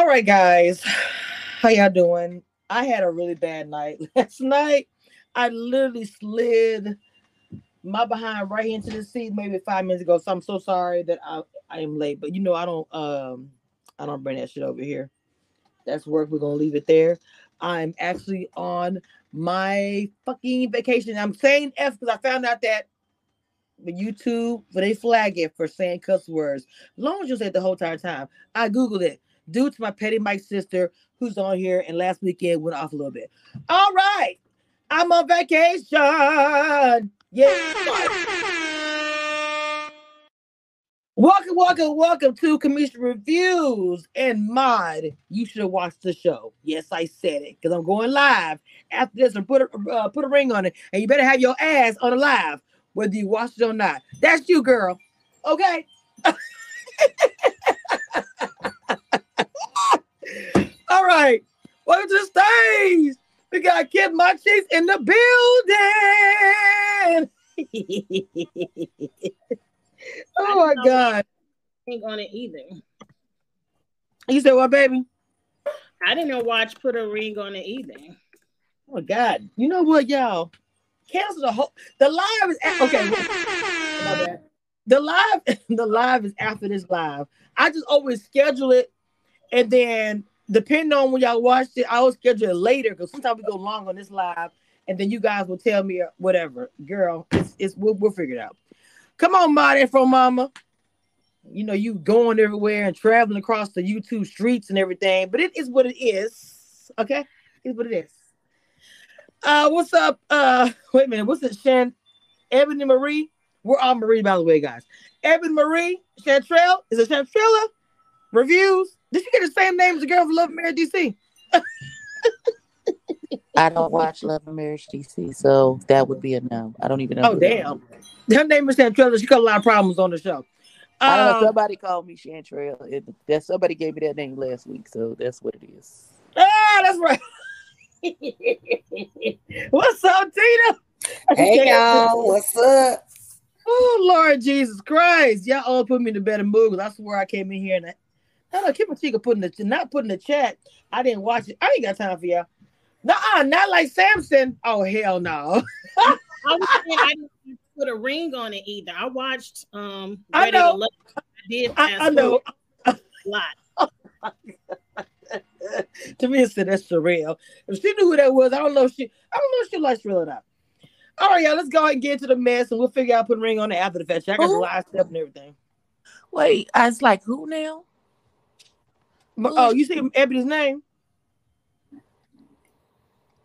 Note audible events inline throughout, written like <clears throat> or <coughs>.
All right, guys. How y'all doing? I had a really bad night <laughs> last night. I literally slid my behind right into the seat maybe five minutes ago. So I'm so sorry that I, I am late. But you know, I don't um I don't bring that shit over here. That's work. We're gonna leave it there. I'm actually on my fucking vacation. I'm saying F because I found out that the YouTube, but they flag it for saying cuss words, as long as you say it the whole entire time. I Googled it due to my petty Mike sister who's on here and last weekend went off a little bit. All right. I'm on vacation. Yeah. Welcome, welcome, welcome to Cameshia Reviews and Mod. You should have watched the show. Yes, I said it because I'm going live after this and put a uh, put a ring on it, and you better have your ass on the live whether you watch it or not. That's you, girl. Okay. <laughs> All right. Welcome to the stage. We got Kid Machis in the building. <laughs> oh my God. Ain't on it either. You said what, baby? I didn't know Watch put a ring on it either. Oh my God. You know what, y'all? Cancel the whole the live is okay. The live, <laughs> the live is after this live. I just always schedule it and then depending on when y'all watch it, I will schedule it later because sometimes we go long on this live, and then you guys will tell me whatever. Girl, it's, it's we'll, we'll figure it out. Come on, Marty from Mama. You know, you going everywhere and traveling across the YouTube streets and everything, but it is what it is. Okay, it's what it is. Uh, what's up? Uh, <laughs> wait a minute. What's it, Shan? Ebony Marie. We're all Marie, by the way, guys. Ebony Marie Chantrell. Is it Chantrella? Reviews. Did she get the same name as the girl from Love Marriage DC? I don't watch Love and Marriage DC, so that would be a no. I don't even know. Oh damn. Her name is Chantrell. She got a lot of problems on the show. I don't know. Um, somebody called me Chantrell. that somebody gave me that name last week, so that's what it is. Ah, that's right. <laughs> What's up, Tina? <laughs> Hey y'all, what's up? Oh Lord Jesus Christ! Y'all all put me in a better mood because I swear I came in here and I, I know Kim Chica putting the not putting the chat. I didn't watch it. I ain't got time for y'all. Nah, not like Samson. Oh hell no. <laughs> I, <laughs> I didn't put a ring on it either. I watched um I know. I did I, I know a lot. <laughs> to me, it's that's surreal. If she knew who that was, I don't know if she I don't know if she likes real or not. All right, y'all, let's go ahead and get into the mess and we'll figure out putting a ring on it after the fact. I got the last step and everything. Wait, I was like, who now? Oh, you see Ebony's name?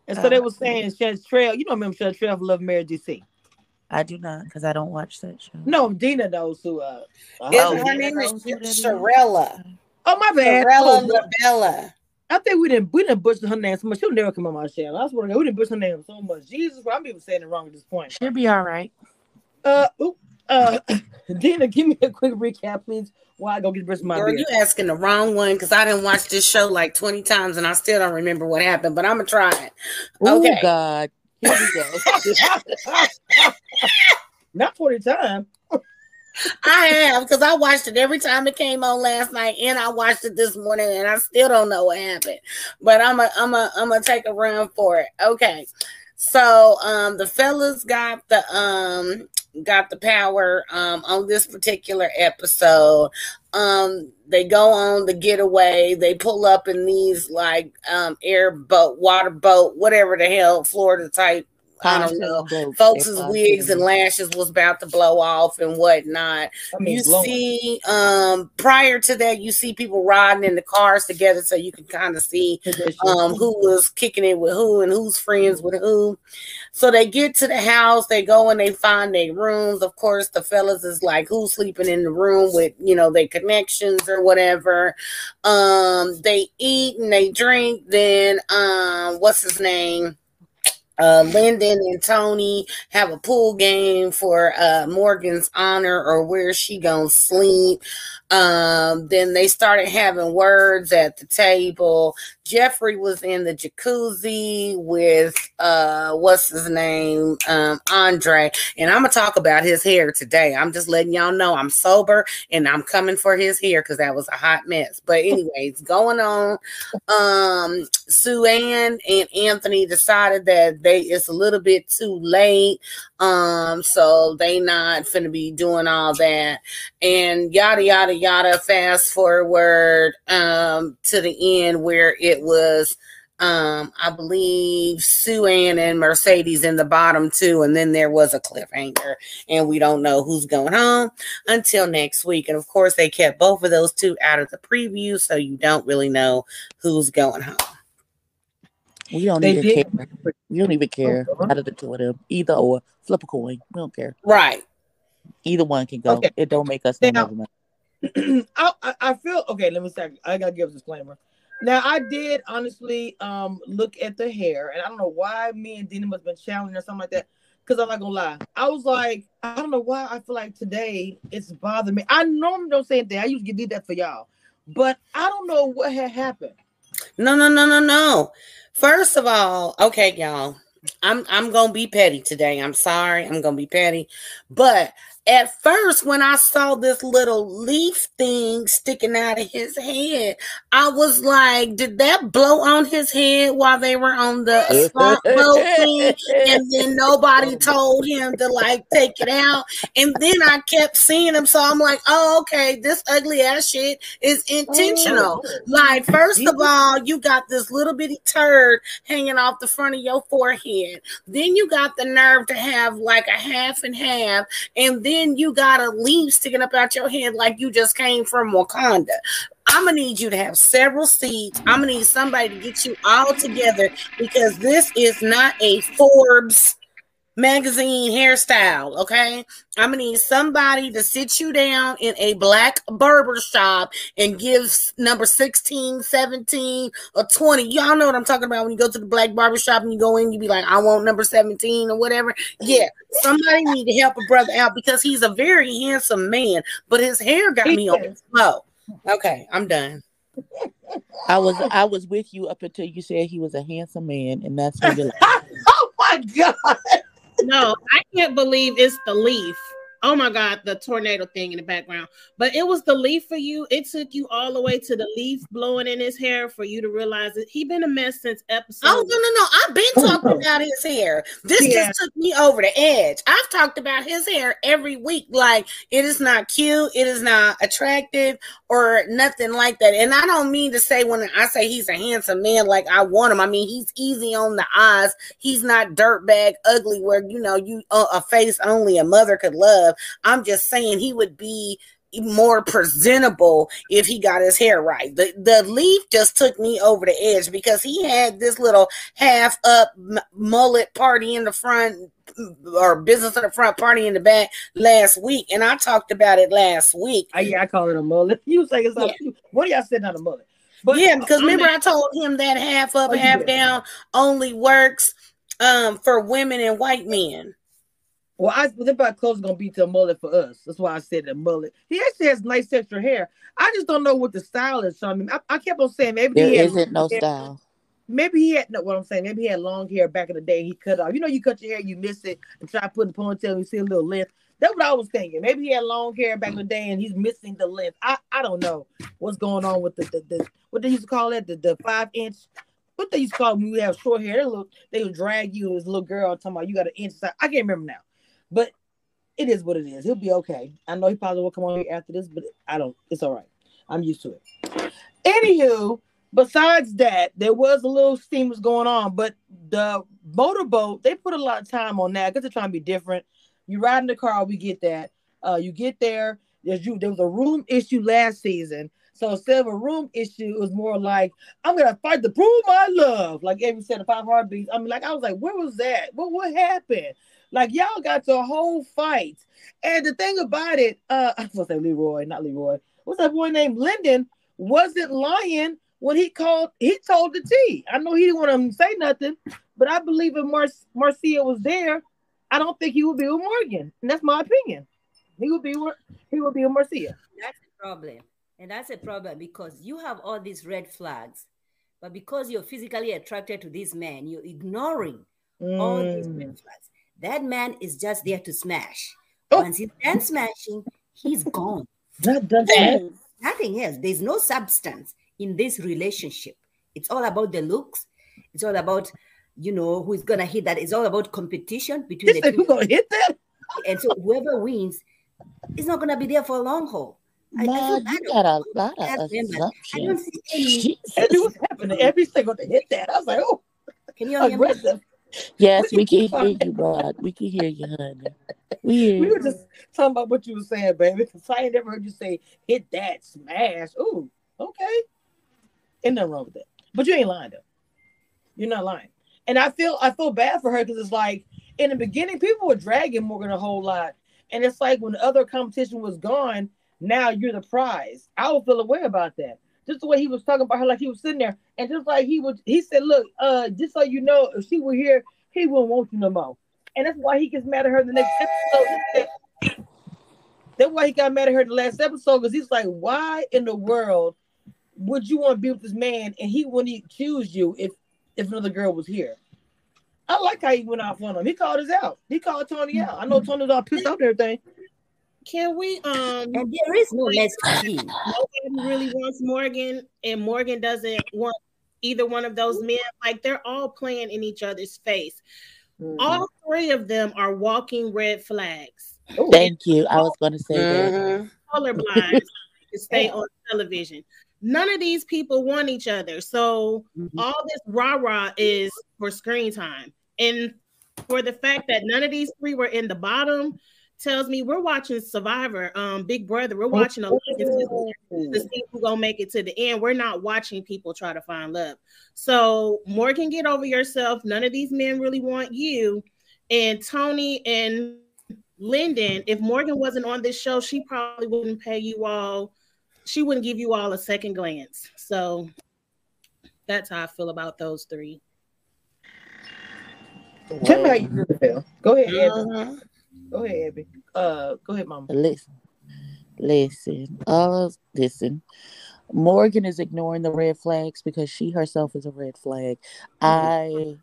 And so uh, they were saying Trail. You don't remember Trail for Love Marriage DC? I do not because I don't watch that show. No, Dina knows who. Uh, oh, her name is Sharella. Oh my bad. Sharella oh, Bella. I think we didn't we didn't butcher her name so much. She'll never come on my channel. I swear to God, we didn't butcher her name so much. Jesus, I'm even saying it wrong at this point. She'll be all right. Uh, ooh, uh, <coughs> Dina, give me a quick recap, please. Why I go get the rest of my Girl, beer. you asking the wrong one because I didn't watch this show like 20 times and I still don't remember what happened, but I'm gonna try it. Okay. Oh God. Here we go. <laughs> Not 20 times. I have because I watched it every time it came on last night, and I watched it this morning, and I still don't know what happened. But I'm a I'm a I'm gonna take a run for it. Okay, so um the fellas got the um got the power um on this particular episode. Um they go on the getaway, they pull up in these like um airboat, water boat, whatever the hell, Florida type I don't know. Folks' wigs and lashes was about to blow off and whatnot. I mean, you blowing. see, um, prior to that, you see people riding in the cars together, so you can kind of see um who was kicking it with who and who's friends with who. So they get to the house, they go and they find their rooms. Of course, the fellas is like who's sleeping in the room with you know their connections or whatever. Um, they eat and they drink. Then um, what's his name? Uh, Lyndon and Tony have a pool game for uh, Morgan's honor or where she gonna sleep. Um, then they started having words at the table. Jeffrey was in the jacuzzi with uh, what's his name, um, Andre, and I'm gonna talk about his hair today. I'm just letting y'all know I'm sober and I'm coming for his hair because that was a hot mess. But <laughs> anyways, going on. Um, Sue Ann and Anthony decided that they it's a little bit too late. Um, so they not finna be doing all that and yada yada yada. Fast forward um to the end where it was um I believe Sue Ann and Mercedes in the bottom two, and then there was a cliffhanger, and we don't know who's going home until next week. And of course, they kept both of those two out of the preview, so you don't really know who's going home. We don't They even care. We don't even care Uh-huh. out of the two of them. Either or. Flip a coin. We don't care. Right. Either one can go. Okay. It don't make us no Now- <clears throat> I, I feel okay. Let me say I gotta give a disclaimer. Now I did honestly um look at the hair, and I don't know why me and Dina must have been challenging or something like that. Because I'm not gonna lie, I was like, I don't know why I feel like today it's bothering me. I normally don't say anything. I usually do that for y'all, but I don't know what had happened. No, no, no, no, no. First of all, okay, y'all. I'm I'm gonna be petty today. I'm sorry, I'm gonna be petty. But at first, when I saw this little leaf thing sticking out of his head, I was like, did that blow on his head while they were on the swamp boat thing? and then nobody <laughs> told him to like take it out. And then I kept seeing him, so I'm like, oh, okay, this ugly ass shit is intentional. Oh, like, first of all, you got this little bitty turd hanging off the front of your forehead. Then you got the nerve to have like a half and half, and then you got a leaf sticking up out your head like you just came from Wakanda. I'm gonna need you to have several seats. I'm gonna need somebody to get you all together because this is not a Forbes magazine hairstyle. Okay, I'm gonna need somebody to sit you down in a black barber shop and give number 16, 17, or 20. Y'all know what I'm talking about when you go to the black barber shop and you go in, you be like, I want number 17 or whatever. Yeah, somebody need to help a brother out because he's a very handsome man, but his hair got He me on is. flow. Okay, I'm done. I was I was with you up until you said he was a handsome man, and that's when you're like, <laughs> oh my god! No, I can't believe it's the leaf. Oh my God, the tornado thing in the background. But it was the leaf for you. It took you all the way to the leaf blowing in his hair for you to realize that he been a mess since episode. Oh no, no, no! I've been <laughs> talking about his hair. This Yeah. just took me over the edge. I've talked about his hair every week. Like it is not cute, it is not attractive, or nothing like that. And I don't mean to say when I say he's a handsome man, like I want him. I mean he's easy on the eyes. He's not dirtbag ugly, where you know you uh, a face only a mother could love. I'm just saying he would be more presentable if he got his hair right. The the leaf just took me over the edge because he had this little half up m- mullet party in the front or business in the front party in the back last week and I talked about it last week. I, yeah, I call it a mullet. You say it's not. What are y'all saying not a mullet? But yeah, because remember I told him that half up, Oh, half down only works um for women and white men. Well, I about clothes gonna be to a mullet for us. That's why I said a mullet. He actually has nice extra hair. I just don't know what the style is. So I mean, I, I kept on saying maybe there he had, isn't no hair- style. Maybe he had no. What I'm saying, maybe he had long hair back in the day. He cut off. You know, you cut your hair, you miss it, and try putting the ponytail, and you see a little length. That's what I was thinking. Maybe he had long hair back in the day, and he's missing the length. I, I don't know what's going on with the, the, the what they used to call it the, the five inch. What they used to call it when you have short hair. They look, they would drag you as a little girl talking about you got an inch. I can't remember now, but it is what it is. He'll be okay. I know he probably will come on here after this, but I don't. It's all right. I'm used to it. Anywho, besides that, there was a little steam was going on, but the motorboat they put a lot of time on that because they're trying to be different. You ride in the car, we get that. Uh, you get there. There's you. There was a room issue last season, so instead of a room issue, it was more like I'm gonna fight to prove my love. Like every said, the five heartbeats. I mean, like I was like, where was that? What what happened? Like y'all got to a whole fight. And the thing about it, uh, I was gonna say Leroy, not Leroy. What's that boy named Lyndon? Wasn't lying when he called. He told the T. I know he didn't want to say nothing, But I believe if Mar- Marcia was there, I don't think he would be with Morgan. And that's my opinion. He would be with he would be with Marcia. That's the problem. And that's a problem because you have all these red flags, but because you're physically attracted to this man, you're ignoring all these Mm. red flags. That man is just there to smash. Oh. Once he's done smashing, he's <laughs> gone. Not done that. Nothing else. There's no substance in this relationship. It's all about the looks. It's all about, you know, who's gonna hit that. It's all about competition between He the said, two. "Who gonna hit that?" And so whoever wins is not gonna be there for a long haul. I- I feel Ma, bad you got a lot of man, I don't see any. Jesus. Every what's happening. Every single to hit that. I was like, oh, Can you hear me? aggressive. Yes, we can hear you, bud. We can hear you, honey. We hear We were you. just talking about what you were saying, baby. Because I ain't never heard you say hit that, smash. Ooh, okay. Ain't nothing wrong with that. But you ain't lying though. You're not lying. And I feel I feel bad for her because it's like in the beginning, people were dragging Morgan a whole lot. And it's like when the other competition was gone, now you're the prize. I would feel aware about that. Just the way he was talking about her, like he was sitting there, and just like he would, he said, "Look, uh, just so you know, if she were here, he wouldn't want you no more." And that's why he gets mad at her the next episode. That's why he got mad at her the last episode because he's like, "Why in the world would you want to be with this man and he wouldn't choose you if if another girl was here?" I like how he went off on him. He called us out. He called Tony out. I know Tony's all pissed off and everything. Can we um And there is no lesbian. nobody really wants Morgan and Morgan doesn't want either one of those men. Like they're all playing in each other's face. Mm-hmm. All three of them are walking red flags. Ooh. Thank you. I was going to say that. Mhm. Colorblind <laughs> to stay on television. None of these people want each other. So Mhm. all this rah-rah is for screen time. And for the fact that none of these three were in the bottom tells me we're watching Survivor, um, Big Brother. We're watching a to see who gonna make it to the end. We're not watching people try to find love. So Morgan, get over yourself. None of these men really want you. And Tony and Lyndon, if Morgan wasn't on this show, she probably wouldn't pay you all. She wouldn't give you all a second glance. So that's how I feel about those three. Tell me how you feel. Go ahead, Abby. Go ahead, Abby. Uh, go ahead, Mama. Listen, listen, uh, listen. Morgan is ignoring the red flags because she herself is a red flag. I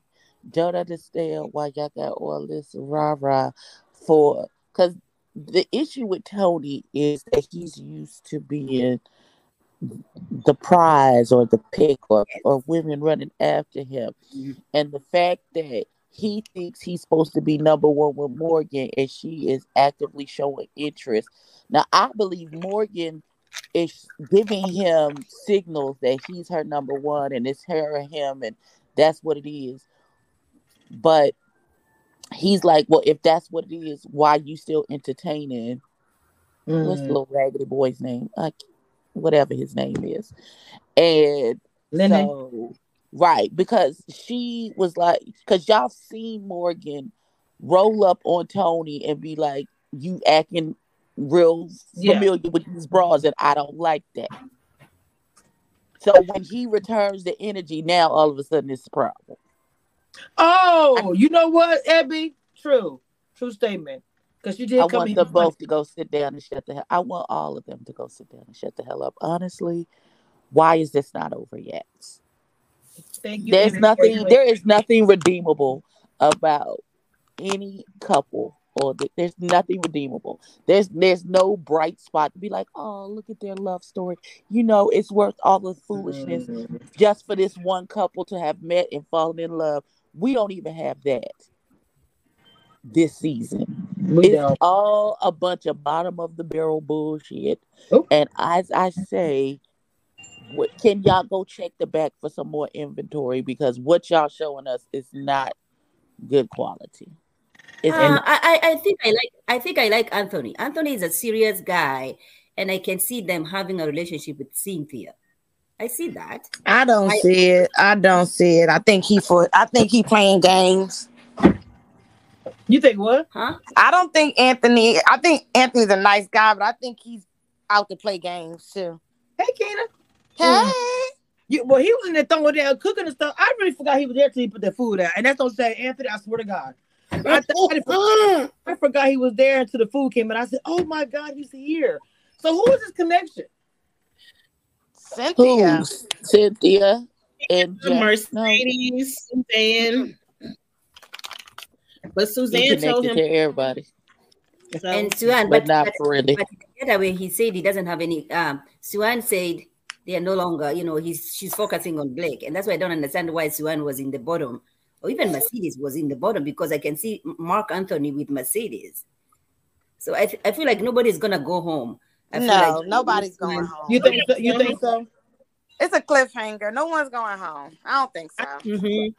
don't understand why y'all got all this rah rah for. Because the issue with Tony is that he's used to being the prize or the pick or, or women running after him. And the fact that he thinks he's supposed to be number one with Morgan and she is actively showing interest. Now, I believe Morgan is giving him signals that he's her number one and it's her and him, and that's what it is. But he's like, well, if that's what it is, why you still entertaining? What's the Mm. little raggedy boy's name? Like, whatever his name is. And so, right, because she was like, because y'all seen Morgan roll up on Tony and be like, you acting real Yeah. familiar with these bras, and I don't like that. So when he returns the energy, now all of a sudden it's a problem. Oh, you know what, Abby? True. True statement. Because you did I come want them both to go sit down and shut the hell. I want all of them to go sit down and shut the hell up. Honestly, why is this not over yet? Thank you. There's nothing. There is nothing redeemable about any couple, or th- there's nothing redeemable. There's there's no bright spot to be like, oh, look at their love story. You know, it's worth all the foolishness Mhm. just for this one couple to have met and fallen in love. We don't even have that this season. We It's don't. all a bunch of bottom of the barrel bullshit. Oop. And as I say, what, can y'all go check the back for some more inventory because what y'all showing us is not good quality. It's Uh, I, I I think I like I think I like Anthony. Anthony is a serious guy, and I can see them having a relationship with Cynthia. I see that. I don't I- see it. I don't see it. I think he for. I think he playing games. You think what? Huh? I don't think Anthony. I think Anthony's a nice guy, but I think he's out to play games too. Hey, Keena. Hey, You, well, he was in there throwing down, cooking and stuff. I really forgot he was there till he put the food out. And that's what I'm saying, Anthony. I swear to God. I, th- I, forgot, I forgot he was there until the food came. And I said, "Oh my God, he's here." So who is this connection? Cynthia. Who? Cynthia and The Jack- no, Mercedes, Suzanne. But he Suzanne told him. to everybody, So, And Suan, but but, not but, really. but the other way he said he doesn't have any. Um, Suan said they are no longer. You know, he's she's focusing on Blake, and that's why I don't understand why Suan was in the bottom, or even Mercedes was in the bottom because I can see Mark Anthony with Mercedes. So I, th- I feel like nobody's gonna go home. I feel No, like nobody's going home. You think? So, you think so? It's a cliffhanger. No one's going home. I don't think so. mhm.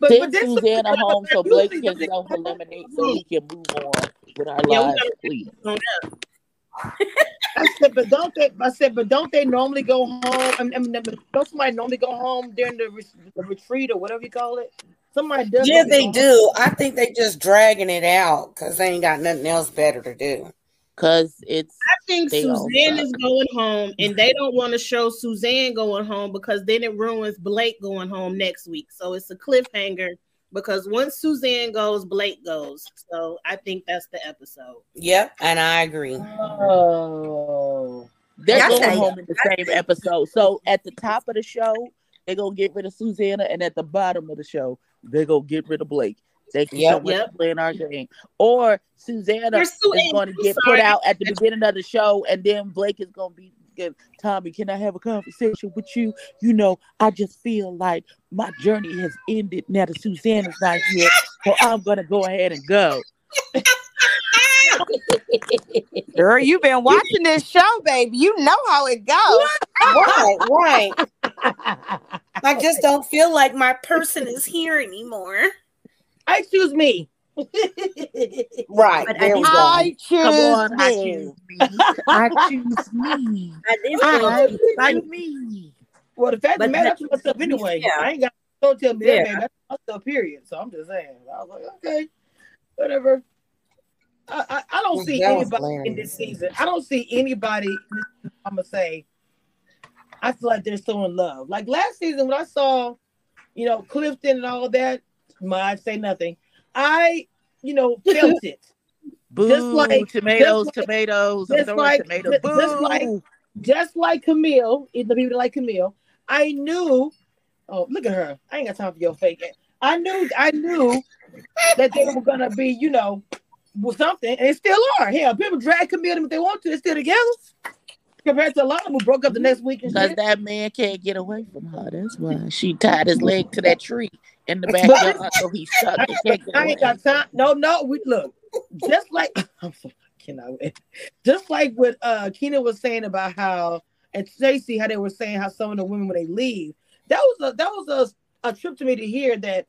But, Send but this is- Susanna home so Blake can the- self eliminate so we can move on with our Yeah, we lives, gotta- please. <laughs> I said, but don't they? I said, but don't they normally go home? I mean, I mean don't somebody normally go home during the, re- the retreat or whatever you call it? Somebody does. Yeah, they go home. do. I think they just dragging it out because they ain't got nothing else better to do. Cause it's I think Suzanne is going home, and they don't want to show Suzanne going home because then it ruins Blake going home next week. So it's a cliffhanger because once Suzanne goes, Blake goes. So I think that's the episode. Yep, and I agree. Oh. they're That's going home in the same episode. So at the top of the show, they're gonna get rid of Susanna, and at the bottom of the show, they're gonna get rid of Blake. Thank you so Yep. much Yep. for playing our game. Or Susanna is going to get sorry. put out at the beginning of the show, and then Blake is going to be. Good. Tommy, can I have a conversation with you? You know, I just feel like my journey has ended now that Susanna's not here, so I'm gonna go ahead and go. <laughs> Girl, you've been watching this show, baby. You know how it goes. right, right. I just don't feel like my person is here anymore. Excuse me. Right, But I there we think- go. I choose Come on, I me. choose me. I choose me. At <laughs> I point, like me. well, the fact of But the matter, that- that's myself anyway. yeah. I ain't got don't tell me Yeah. that, man. That's myself, period. So I'm just saying. I was like, okay, whatever. I, I, I don't see That was anybody in this season. I don't see anybody. I'm gonna say. I feel like they're still in love. Like last season when I saw, you know, Clifton and all that. I say nothing. I, you know, felt it. <laughs> Boo, Just like- tomatoes, just like- tomatoes. Just like- tomatoes. ju- just like- just like Camille, the people like Camille, I knew. Oh, look at her! I ain't got time for your fake. ass. I knew, I knew that they were gonna be, you know, with something, and they still are. Hell, people drag Camille them if they want to. They're still together. Compared to a lot of them who broke up the next week Because that man can't get away from her. That's why she tied his leg to that tree in the backyard, so he stuck. I, He I ain't got time. No, no. We look just like <laughs> I'm so cannot wait. Just like what uh Keena was saying about how and Stacey how they were saying how some of the women when they leave. That was a that was a, a trip to me to hear that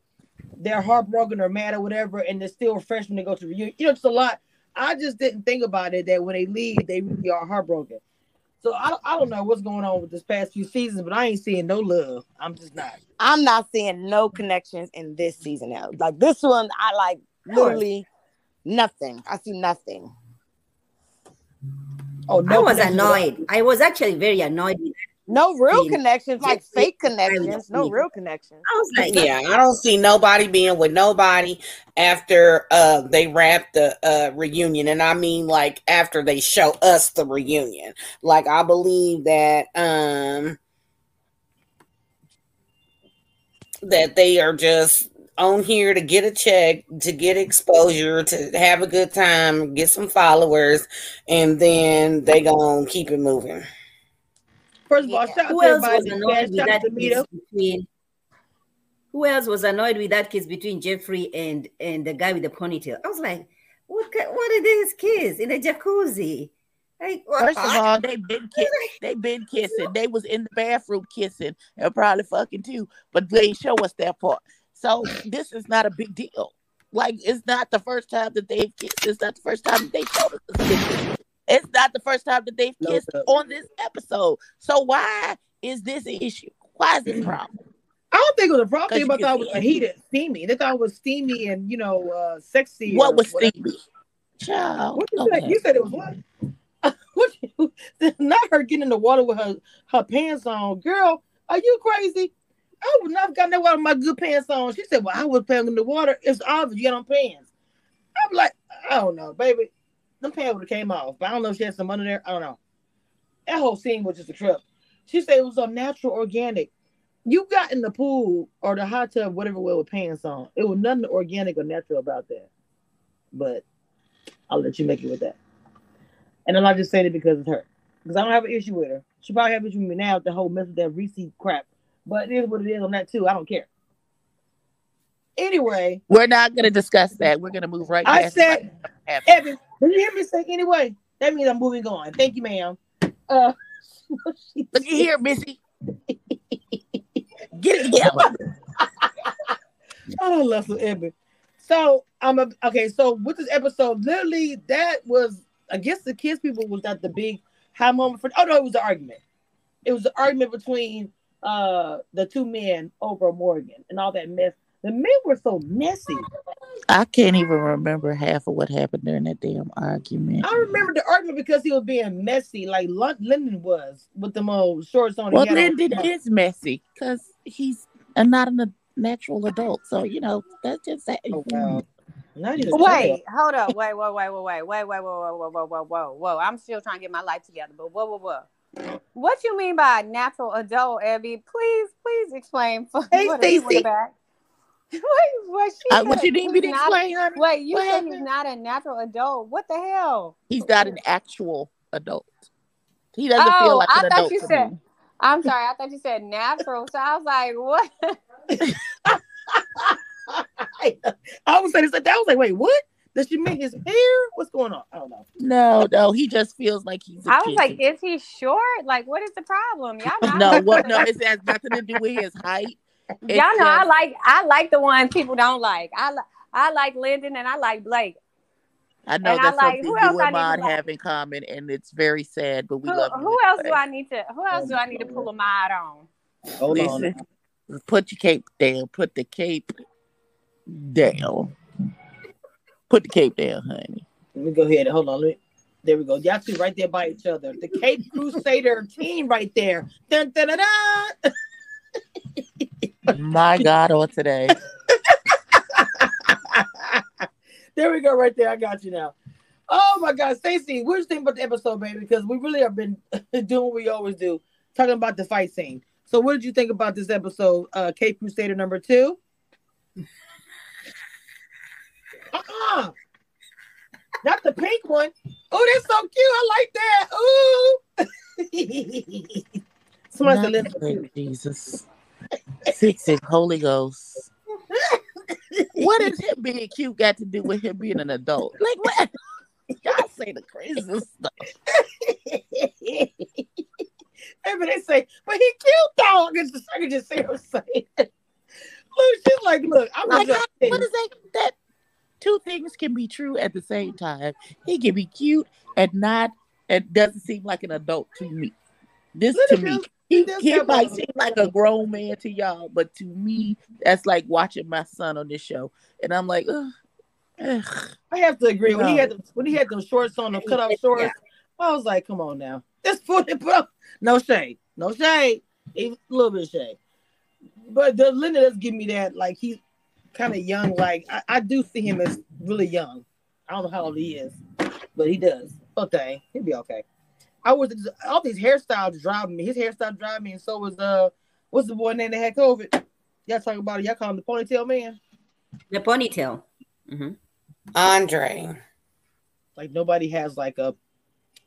they're heartbroken or mad or whatever, and they're still fresh when they go to reunion. You know, it's a lot. I just didn't think about it that when they leave, they really are heartbroken. So I, don't- I don't know what's going on with this past few seasons, but I ain't seeing no love. I'm just not. I'm not seeing no connections in this season now. Like this one, I like literally nothing. I see nothing. Oh no I was connection annoyed. I was actually very annoyed. with No real See, connections, like see, fake connections. No real connections. I was like, Yeah, I don't see nobody being with nobody after uh they wrap the uh reunion. And I mean like after they show us the reunion. Like I believe that um that they are just on here to get a check, to get exposure, to have a good time, get some followers, and then they gonna keep it moving. First of all, shout who to else was annoyed with that kiss between? Who else was annoyed with that kiss between Jeffrey and and the guy with the ponytail? I was like, what? ki- What is this kiss in a jacuzzi? Like, what? First of all, they been kiss, they been <laughs> kissing. They was in the bathroom kissing and probably fucking too, but they ain't show us that part. So this is not a big deal. Like it's not the first time that they've kissed. It's not the first time that they showed us this kissing. It's not the first time that they've No, kissed on this episode. So why is this an issue? Why is this a problem? I don't think it was a problem. They thought it was heated, steamy. They thought it was steamy and you know, uh sexy. What was whatever. steamy? Child. What you said? You said it was what? <laughs> what you, <laughs> not her getting in the water with her her pants on, girl. Are you crazy? I would not have gotten that water with my good pants on. She said, Well, I was paying in the water. It's obvious you got on pants. I'm like, I don't know, baby. Them pants would have came off, but I don't know if she had some under there. I don't know. That whole scene was just a trip. She said it was all natural, organic. You got in the pool or the hot tub, whatever, way with pants on. It was nothing organic or natural about that. But I'll let you make it with that. And then I just said it because it's her. Because I don't have an issue with her. She probably have an issue with me now with the whole mess with that Reese crap. But it is what it is on that too. I don't care. Anyway, We're not gonna discuss that. We're gonna move right I said. Evan, did you hear me say anyway? That means I'm moving on. Thank you, ma'am. Uh, <laughs> Look at here, Missy. Get it together. <laughs> Oh, Leslie Evan. So I'm a, okay. So with this episode, literally, that was I guess the kids people was not the big high moment for. Oh no, it was the argument. It was the argument between uh the two men over Morgan and all that mess. The men were so messy. I can't even remember half of what happened during that damn argument. I remember the argument because he was being messy, like Lyndon was with the old shorts on. Well, Lyndon is messy because he's not a natural adult, so you know that's just that. Oh, wow. Wait, hold up, wait, whoa, wait, wait, wait, wait, wait, whoa, whoa, whoa, whoa, whoa, whoa. I'm still trying to get my life together, but whoa, whoa, whoa. What you mean by natural adult, Abby? Please, please explain for hey, Stacy. <laughs> <laughs> Wait, what she Uh, what said you need me to he's not- explain? honey? Wait, you What said he's not a natural adult. What the hell? He's not an actual adult. He doesn't Oh, feel like I an thought adult. you said- me. I'm sorry, I thought you said natural. So I was like, what? All <laughs> I was saying that. I was like, wait, what? Does she mean his hair? What's going on? I don't know. No, no, he just feels like he's. a I was kid like, is he short? Like, what is the problem? Y'all know. no, what? No, it has nothing to do with his height. It's Y'all know I like I like the ones people don't like. I li- I like Lyndon and I like Blake. I know and I that's like- something who else you I and need to like? have in common, and it's very sad. But we Who, love who else do. I need to? Who else do I need to pull a mod on? Hold on. Put your cape down. Put the cape down. Put the cape down, honey. Let me go ahead. Hold on. Let me, there we go. Y'all two right there by each other. The Cape Crusader team right there. Dun, dun, dun, dun. <laughs> My <laughs> God, on today. <laughs> there we go, right there. I got you now. Oh my God, Stacey, what do you think about the episode, baby? Because we really have been <laughs> doing what we always do, talking about the fight scene. So, what did you think about this episode, uh, Cape Crusader number two? Uh-uh. Not the pink one. Oh, that's so cute. I like that. Ooh. Somebody said Not Lyndon, the too. great Jesus. Fix it, Holy Ghost. What does him being cute got to do with him being an adult? Like what? Y'all say the craziest stuff. But they say, but he killed dog. I can just, I can just see her say it. Look, she's like, look, I'm Like, just how- what is that? That two things can be true at the same time. He can be cute and not, and doesn't seem like an adult to me. This to me, he, he might seem like a grown man to y'all, but to me, that's like watching my son on this show, and I'm like, ugh, ugh. I have to agree. When he had the, when he had those shorts on, the cut off shorts, I was like, come on now. This foot put up. No shade. No shade. A little bit of shade. But the Lyndon does give me that, like he's kind of young. Like I, I do see him as really young. I don't know how old he is, but he does. Okay, he'll be okay. I was all these hairstyles driving me. His hairstyle driving me, and so was uh, what's the boy name that had COVID? Y'all talking about it? Y'all call him the ponytail man? The ponytail. hmm Andre. Like nobody has like a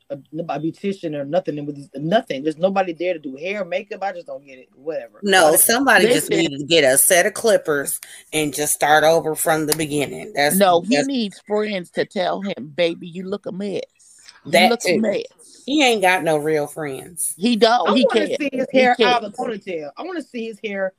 a, a beautician or nothing with these, nothing. There's nobody there to do hair, makeup. I just don't get it. Whatever. No, somebody just needs to get a set of clippers and just start over from the beginning. That's No, he needs friends to tell him, baby, you look a mess. You That look a mess. He ain't got no real friends. He I don't. He want to can't. see his hair out of the ponytail. I want to see his hair.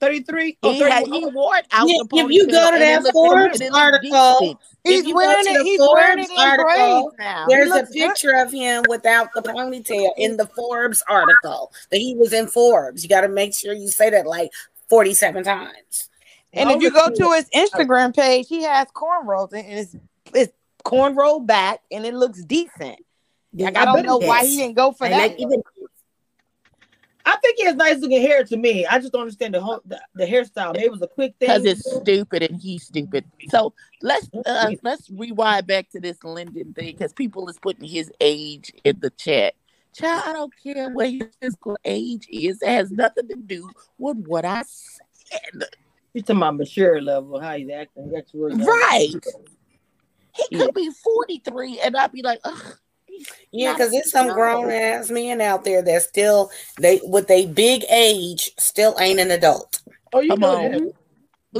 33. Oh, He, had, he wore it out Yeah, the if you go to that Forbes and it looked article. He's If you go wearing it. He's wearing it in article, braids now. There's a looks good. picture of him without the ponytail in the Forbes article that he was in Forbes. You got to make sure you say that like 47 times. And I if you go to his Instagram page, he has cornrows and it's it's cornrow back and it looks decent. Like, I, I don't know it why he didn't go for I that. like even I think he has nice looking hair to me. I just don't understand the whole the, the hairstyle. Maybe it was a quick thing. because it's stupid and he's stupid. So let's uh, let's rewind back to this Lyndon thing because people is putting his age in the chat. Child, I don't care what his physical age is. It has nothing to do with what I said. He's talking about mature level, how he's acting. That's really Right. He Yeah. could be 43 and I'd be like, ugh. He's Yeah, because there's some grown ass men out there that still they with a big age still ain't an adult. Oh, you Come know on. Mm-hmm. that.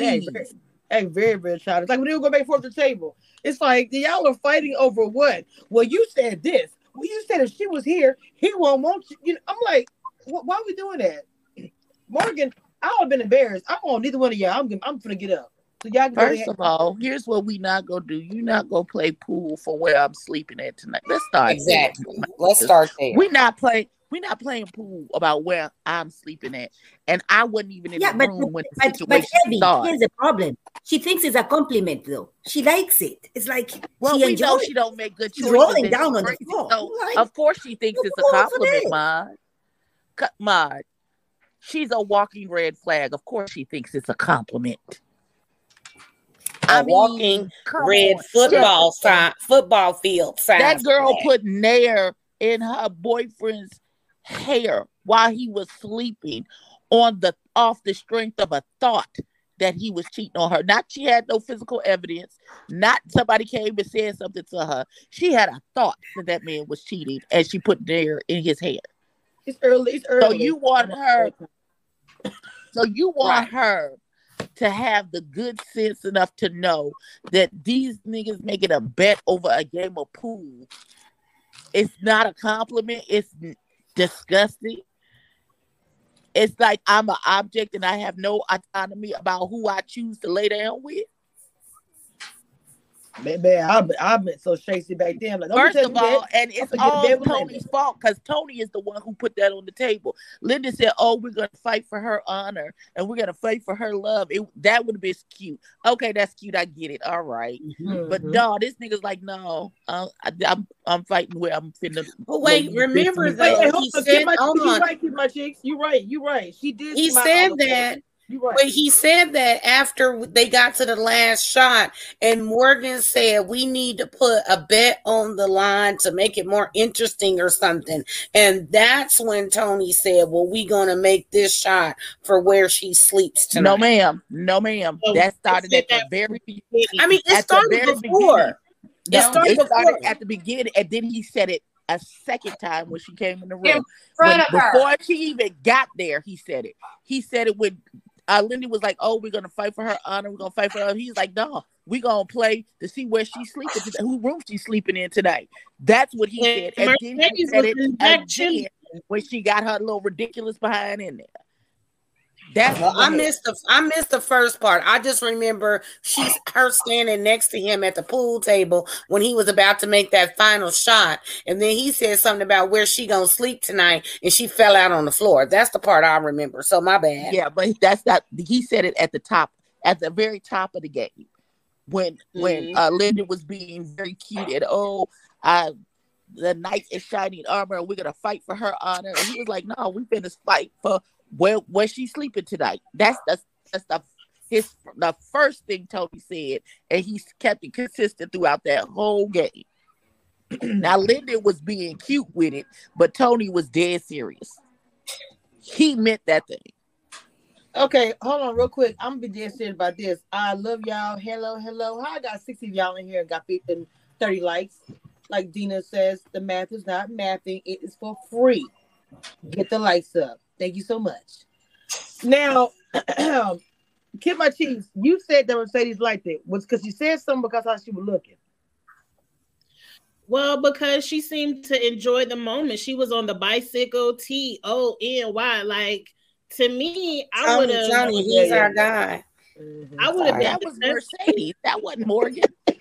Hey, Please. very, hey, very, very childish. Like when they would go back and forth to the table, it's like y'all are fighting over what? Well, you said this. Well, you said if she was here, he won't want you. you know, I'm like, why are we doing that? <clears throat> Morgan, I would have been embarrassed. I'm on neither one of y'all. I'm, gonna- I'm gonna get up. So y'all can First of all, here's what we not gonna do. You not gonna play pool for where I'm sleeping at tonight. Let's start. there. Exactly. Let's start there. We not play. We not playing pool about where I'm sleeping at, and I wasn't even in Yeah, the but room when the but, but situation Abby, started. here's the problem. She thinks it's a compliment, though. She likes it. It's like Well, she we know enjoys she don't make good She's choices. rolling down on the floor. So Like, of course she thinks it's a going on for compliment, that? Mod. Mod. She's a walking red flag. Of course she thinks it's a compliment. A walking come Red on. football sign, football field sign. That girl put Nair in her boyfriend's hair while he was sleeping on the off the strength of a thought that he was cheating on her. Not she had no physical evidence. Not somebody came and said something to her. She had a thought that that man was cheating, and she put Nair in his hair. It's early. It's early. So you want her- So you want her to have the good sense enough to know that these niggas making a bet over a game of pool. It's not a compliment. It's disgusting. It's like I'm an object and I have no autonomy about who I choose to lay down with. Man, man, I've been, I've been so shady back then. Like, don't First of all, that. and it's forget all Beverly Tony's Lyndon. fault because Tony is the one who put that on the table. Lyndon said, "Oh, we're gonna fight for her honor and we're gonna fight for her love." It, that would have been cute. Okay, that's cute. I get it. All right. But Mhm. no, this nigga's like, no, uh, I, I'm I'm fighting where I'm finna. But wait, lay remember this Wait, though, hold he on. said, Get my, you on. right, Kid my chicks. You right. You right. She did. He said that, floor. You right. but he said that after they got to the last shot, and Morgan said we need to put a bet on the line to make it more interesting or something. And that's when Tony said, "Well, we're gonna make this shot for where she sleeps tonight." No, ma'am. No, ma'am. So that started at said the very beginning. I mean, it started before. beginning. It No, started it started before. at the beginning, and then he said it a second time when she came in the room. In front When- of her. before she even got there, he said it. He said it when uh, Lindy was like, "Oh, we're gonna fight for her honor. We're gonna fight for her." He's like, "No, we're gonna play to see where she's sleeping, today, who room she's sleeping in tonight." That's what he said, and then he said it in the back again when she got her little ridiculous behind in there. Well, I missed the I missed the first part. I just remember she's her standing next to him at the pool table when he was about to make that final shot, and then he said something about where she gonna sleep tonight, and she fell out on the floor. That's the part I remember. So my bad. Yeah, but that's not. He said it at the top, at the very top of the game, when when Mhm. uh, Lyndon was being very cute and oh, uh, the knight is shining armor, we're gonna fight for her honor. And he was like, "No, we've finna fight for where where she's sleeping tonight." That's that's that's the his the first thing Tony said, and he kept it consistent throughout that whole game. <clears throat> now Lyndon was being cute with it, but Tony was dead serious. He meant that thing. Okay, hold on real quick. I'm gonna be dead serious about this. I love y'all. Hello, hello. I got 60 of y'all in here and got 50 and 30 likes. Like Dina says, the math is not mathing, it is for free. Get the likes up. Thank you so much. Now, <clears throat> Kid My Chiefs, you said that Mercedes liked it. Was because she said something because how she was looking. Well, because she seemed to enjoy the moment. She was on the bicycle, T O N Y. Like to me, I would Johnny, have. Johnny, he's Yeah, our yeah. guy. Mm-hmm. I would have Sorry. That was Mercedes. That wasn't Morgan. <laughs>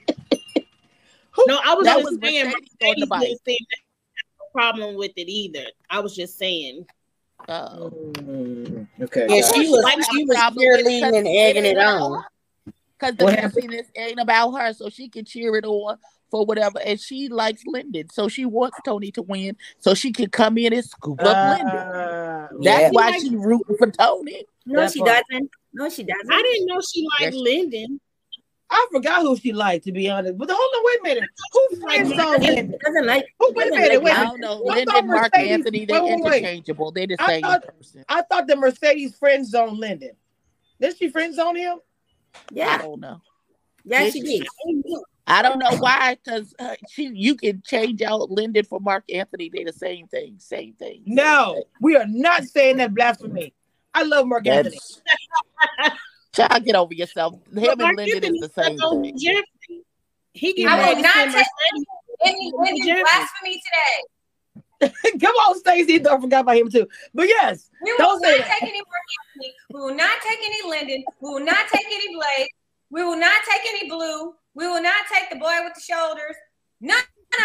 No, I was That just was saying. Mercedes on the Mercedes bike. didn't seem to have a problem with it either. I was just saying. Uh, Mm, okay. Yeah, she was Like, she have was problem with it cheerleading 'cause and egging it on. Because the What happened? messiness ain't about her, so she can cheer it on for whatever. And she likes Lyndon, so she wants Tony to win, so she can come in and scoop up Lyndon. Ah, That's Yeah. why she rooting for Tony. No, That she part. doesn't. No, she doesn't. I didn't know she liked Yes. Lyndon. I forgot who she liked, to be honest. But hold on, wait a minute. Who friend zone Lyndon? Doesn't like. Who, wait a doesn't minute, like wait a I minute. don't know. I Lyndon, Mark Mercedes- Anthony, they're wait, wait. interchangeable. They're the I same thought- person. I thought the Mercedes friend zone Lyndon. Did she friend zone him? Yeah. I Yeah, don't know. yeah, she did. I don't know why, because uh, she you can change out Lyndon for Mark Anthony. They're the same thing, same thing. same No, thing. we are not saying that blasphemy. I love Mark Anthony. <laughs> That's child, get over yourself. Him and Mark Lyndon is the same thing. Jeffrey. He get I will not send take Any to Lyndon Jeffrey. blasphemy today. <laughs> Come on, Stacey. Don't forget about him too. But yes, We will Don't not take any Mark Anthony. We will not take any Lyndon. We will not take any Blake. We will not take any Blue. We will not take the boy with the shoulders. None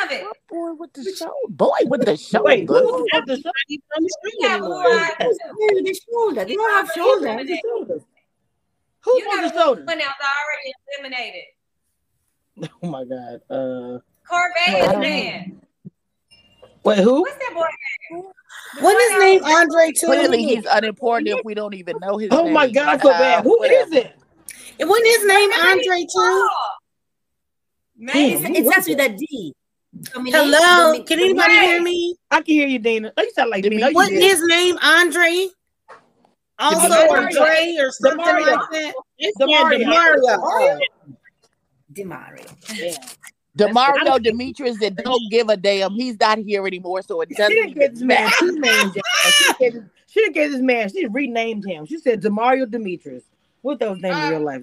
of it. Boy with the shoulder. Boy with the shoulder. <laughs> wait, who was on the show? The You got anymore. blue eyes. too. Yeah, with the shoulder. They don't have You shoulder. Got Who's blue on the shoulders? You on got the shoulders? one that already eliminated. <laughs> Oh my God. Uh, Corvette Wow. man. wait, who? What's that boy name? The What boy is that name Andre too? Clearly, he's unimportant if we don't even know his Oh name. my God, I feel Uh, bad. Who is whatever. it? And Wasn't his name Andre too? It's, Man, it starts with a D. Dominique- Hello, Domi- can anybody hear me? I can hear you, Dana. Oh, you sound like me. No, Wasn't his name Andre? Also, Demario. or Dre or something Demario. like that. It's Demario. Demario. Demario. Demario. Yeah. Demario Demetrius that don't give a damn. He's not here anymore, so it She doesn't She didn't get this man. She named him. She gave this, she didn't get this man. She renamed him. She said Demario Demetrius. What those names name in real life?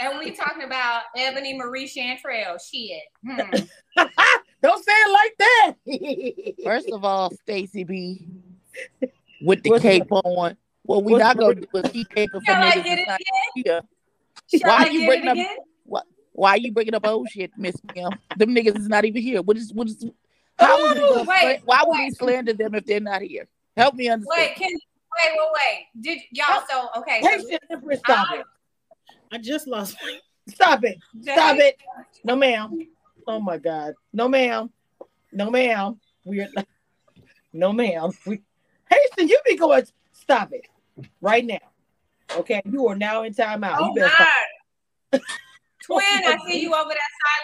and we talking about Ebony Marie Chantrell. Shit. Hmm. <laughs> Don't say it like that. First of all, Stacy B <laughs> with the What's- cape on. What we not gonna do is keep caping for Shall I niggas get it again? here. Shall Why I you get bringing up- again? Why you bringing up old shit, Miss Ma'am? Them niggas is not even here. What is what is how would we Ooh, gonna wait, slan- why would we slander them if they're not here? Help me understand. Wait, can wait, wait, wait. Did y'all so okay? Hey, So, shit, Empress, stop I- it. I just lost Stop it. Stop it. No, ma'am. Oh my God. No, ma'am. No, ma'am. We're no, ma'am. We Hasten, you be going. Stop it right now. Okay, you are now in timeout. Oh you better stop. God. <laughs> Twin, I see you over there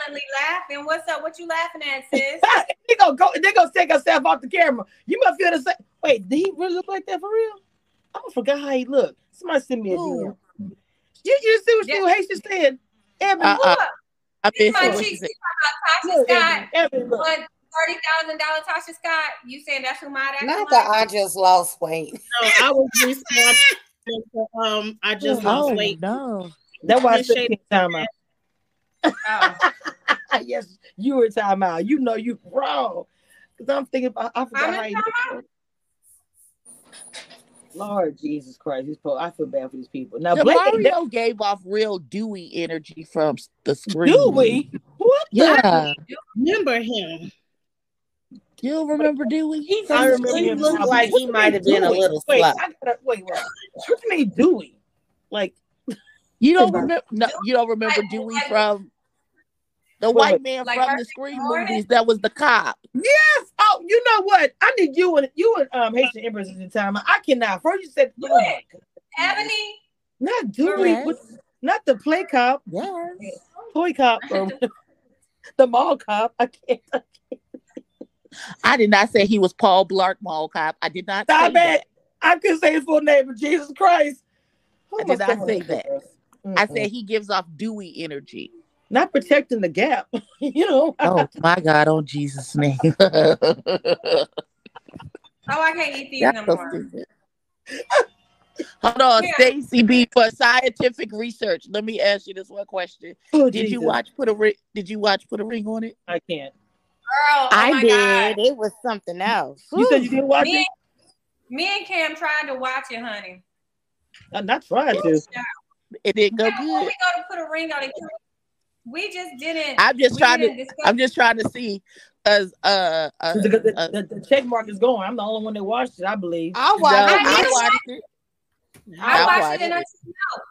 silently laughing. What's up? What you laughing at, <laughs> sis? they gonna go. They gonna take herself off the camera. You must feel the same. Wait, did he really look like that for real? I forgot how he looked. Somebody send me a Who? DM. You you see what Yeah. you Haitian said? Evan, Uh, Look, I see missed my cheeks. talking about Tasha Scott? Evan, Evan, look. What thirty thousand dollar Tasha Scott? You saying that's who my acting Not that I just lost weight. no, I was responding to, um I <laughs> just lost Oh weight. no. That's why I Miss said Shady. in timeout. Oh. <laughs> yes, you were time out. You know you wrong. Because I'm thinking about I forgot how you Lord Jesus Christ, these people, I feel bad for these people. Now, Blake, Demario gave off real Dewey energy from the screen. do we? What? the- Yeah. Remember him. You remember Dewey? He, I remember he him. looked now, like he might have been a Dewey? little Wait, slow. I gotta, wait, wait. <laughs> What you mean Dewey? Like, You don't remember? No, you don't remember Like- Dewey like- from the Wait, white man Like from the Hershey Scream movies? That was the cop. yes. Oh, you know what? I need you and you and um Haitian Empress at the time. I cannot. First you said Do oh. Ebony, not Dewey, Yes. but not the play cop, Yes. toy cop, or <laughs> <laughs> the mall cop. I can't. I did not say he was Paul Blart Mall cop. I did not Stop say it. I couldn't say his full name, but Jesus Christ. I did not say that. Mm-mm. I said he gives off Dewey energy. not protecting the gap. <laughs> you know. Oh <laughs> my God! On Jesus' name. <laughs> oh, I can't eat these no That's so more. Hold on, Yeah. Stacy B. For scientific research, let me ask you this one question: Oh, Did you watch put a ring? Did you watch put a ring on it? I can't. Girl, oh I my did. God. It was something else. You said you didn't watch Me, it? me and Cam tried to watch it, honey. I'm not trying to. It didn't go Before we good. go to put a ring on it, we just didn't. I'm just trying to. discuss- I'm just trying to see, as uh, uh, The, the, uh, the, the check mark is going. I'm the only one that watched it, I believe. I no, watched. I I watched it. I I watched watched it and I it. said no.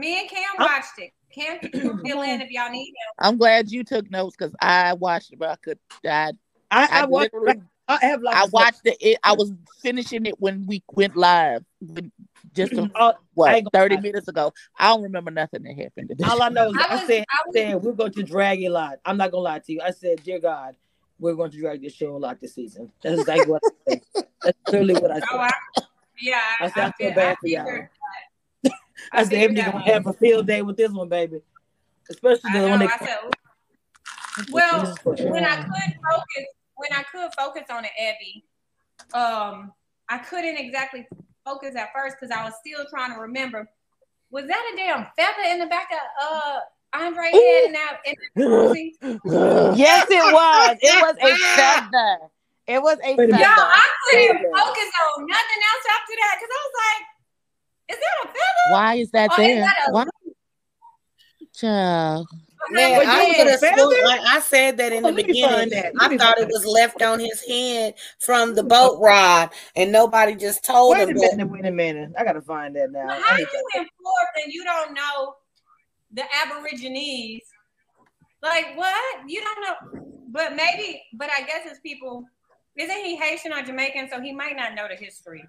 Me and Cam I- watched it. Cam <clears throat> fill in if y'all need him. I'm glad you took notes because I watched it, but I could. I, I, I, I watched I have like I watched it, it. I was finishing it when we went live, when- just a, <clears throat> oh, All, I what thirty lie. minutes ago. I don't remember nothing that happened. Today. all I know is I I, was- said, I was- said we're going to drag a lot. I'm not gonna lie to you. I said, dear God, we're going to drag this show a lot this season. That's exactly what I said. That's clearly what I oh, said. Oh, I, yeah, I I, said, I I, feel feel, bad I for y'all. <laughs> figured- I said, figured Ebony that gonna have a field day with this one, baby. Especially I the know. one I that. said, well, when I could focus, when I could focus on it, Abby, um, I couldn't exactly focus at first because I was still trying to remember. Was that a damn feather in the back of uh Andre head in that in that? <laughs> Yes, it was. It was a <laughs> feather. It was a Wait a minute. Y'all. I couldn't focus on nothing else after that because I was like, is that a feather? Why is that Or is there? that a Why? Child. Man, I you was have a feather? sworn, like I said that in Oh, the let me find beginning. that. I thought it was left on his head from the boat ride, and nobody just told Wait a him. But minute, wait a minute. I gotta find that now. But I how need you to- in Florida and you don't know the Aborigines? Like what? You don't know. But maybe, but I guess it's people. Isn't he Haitian or Jamaican? So he might not know the history.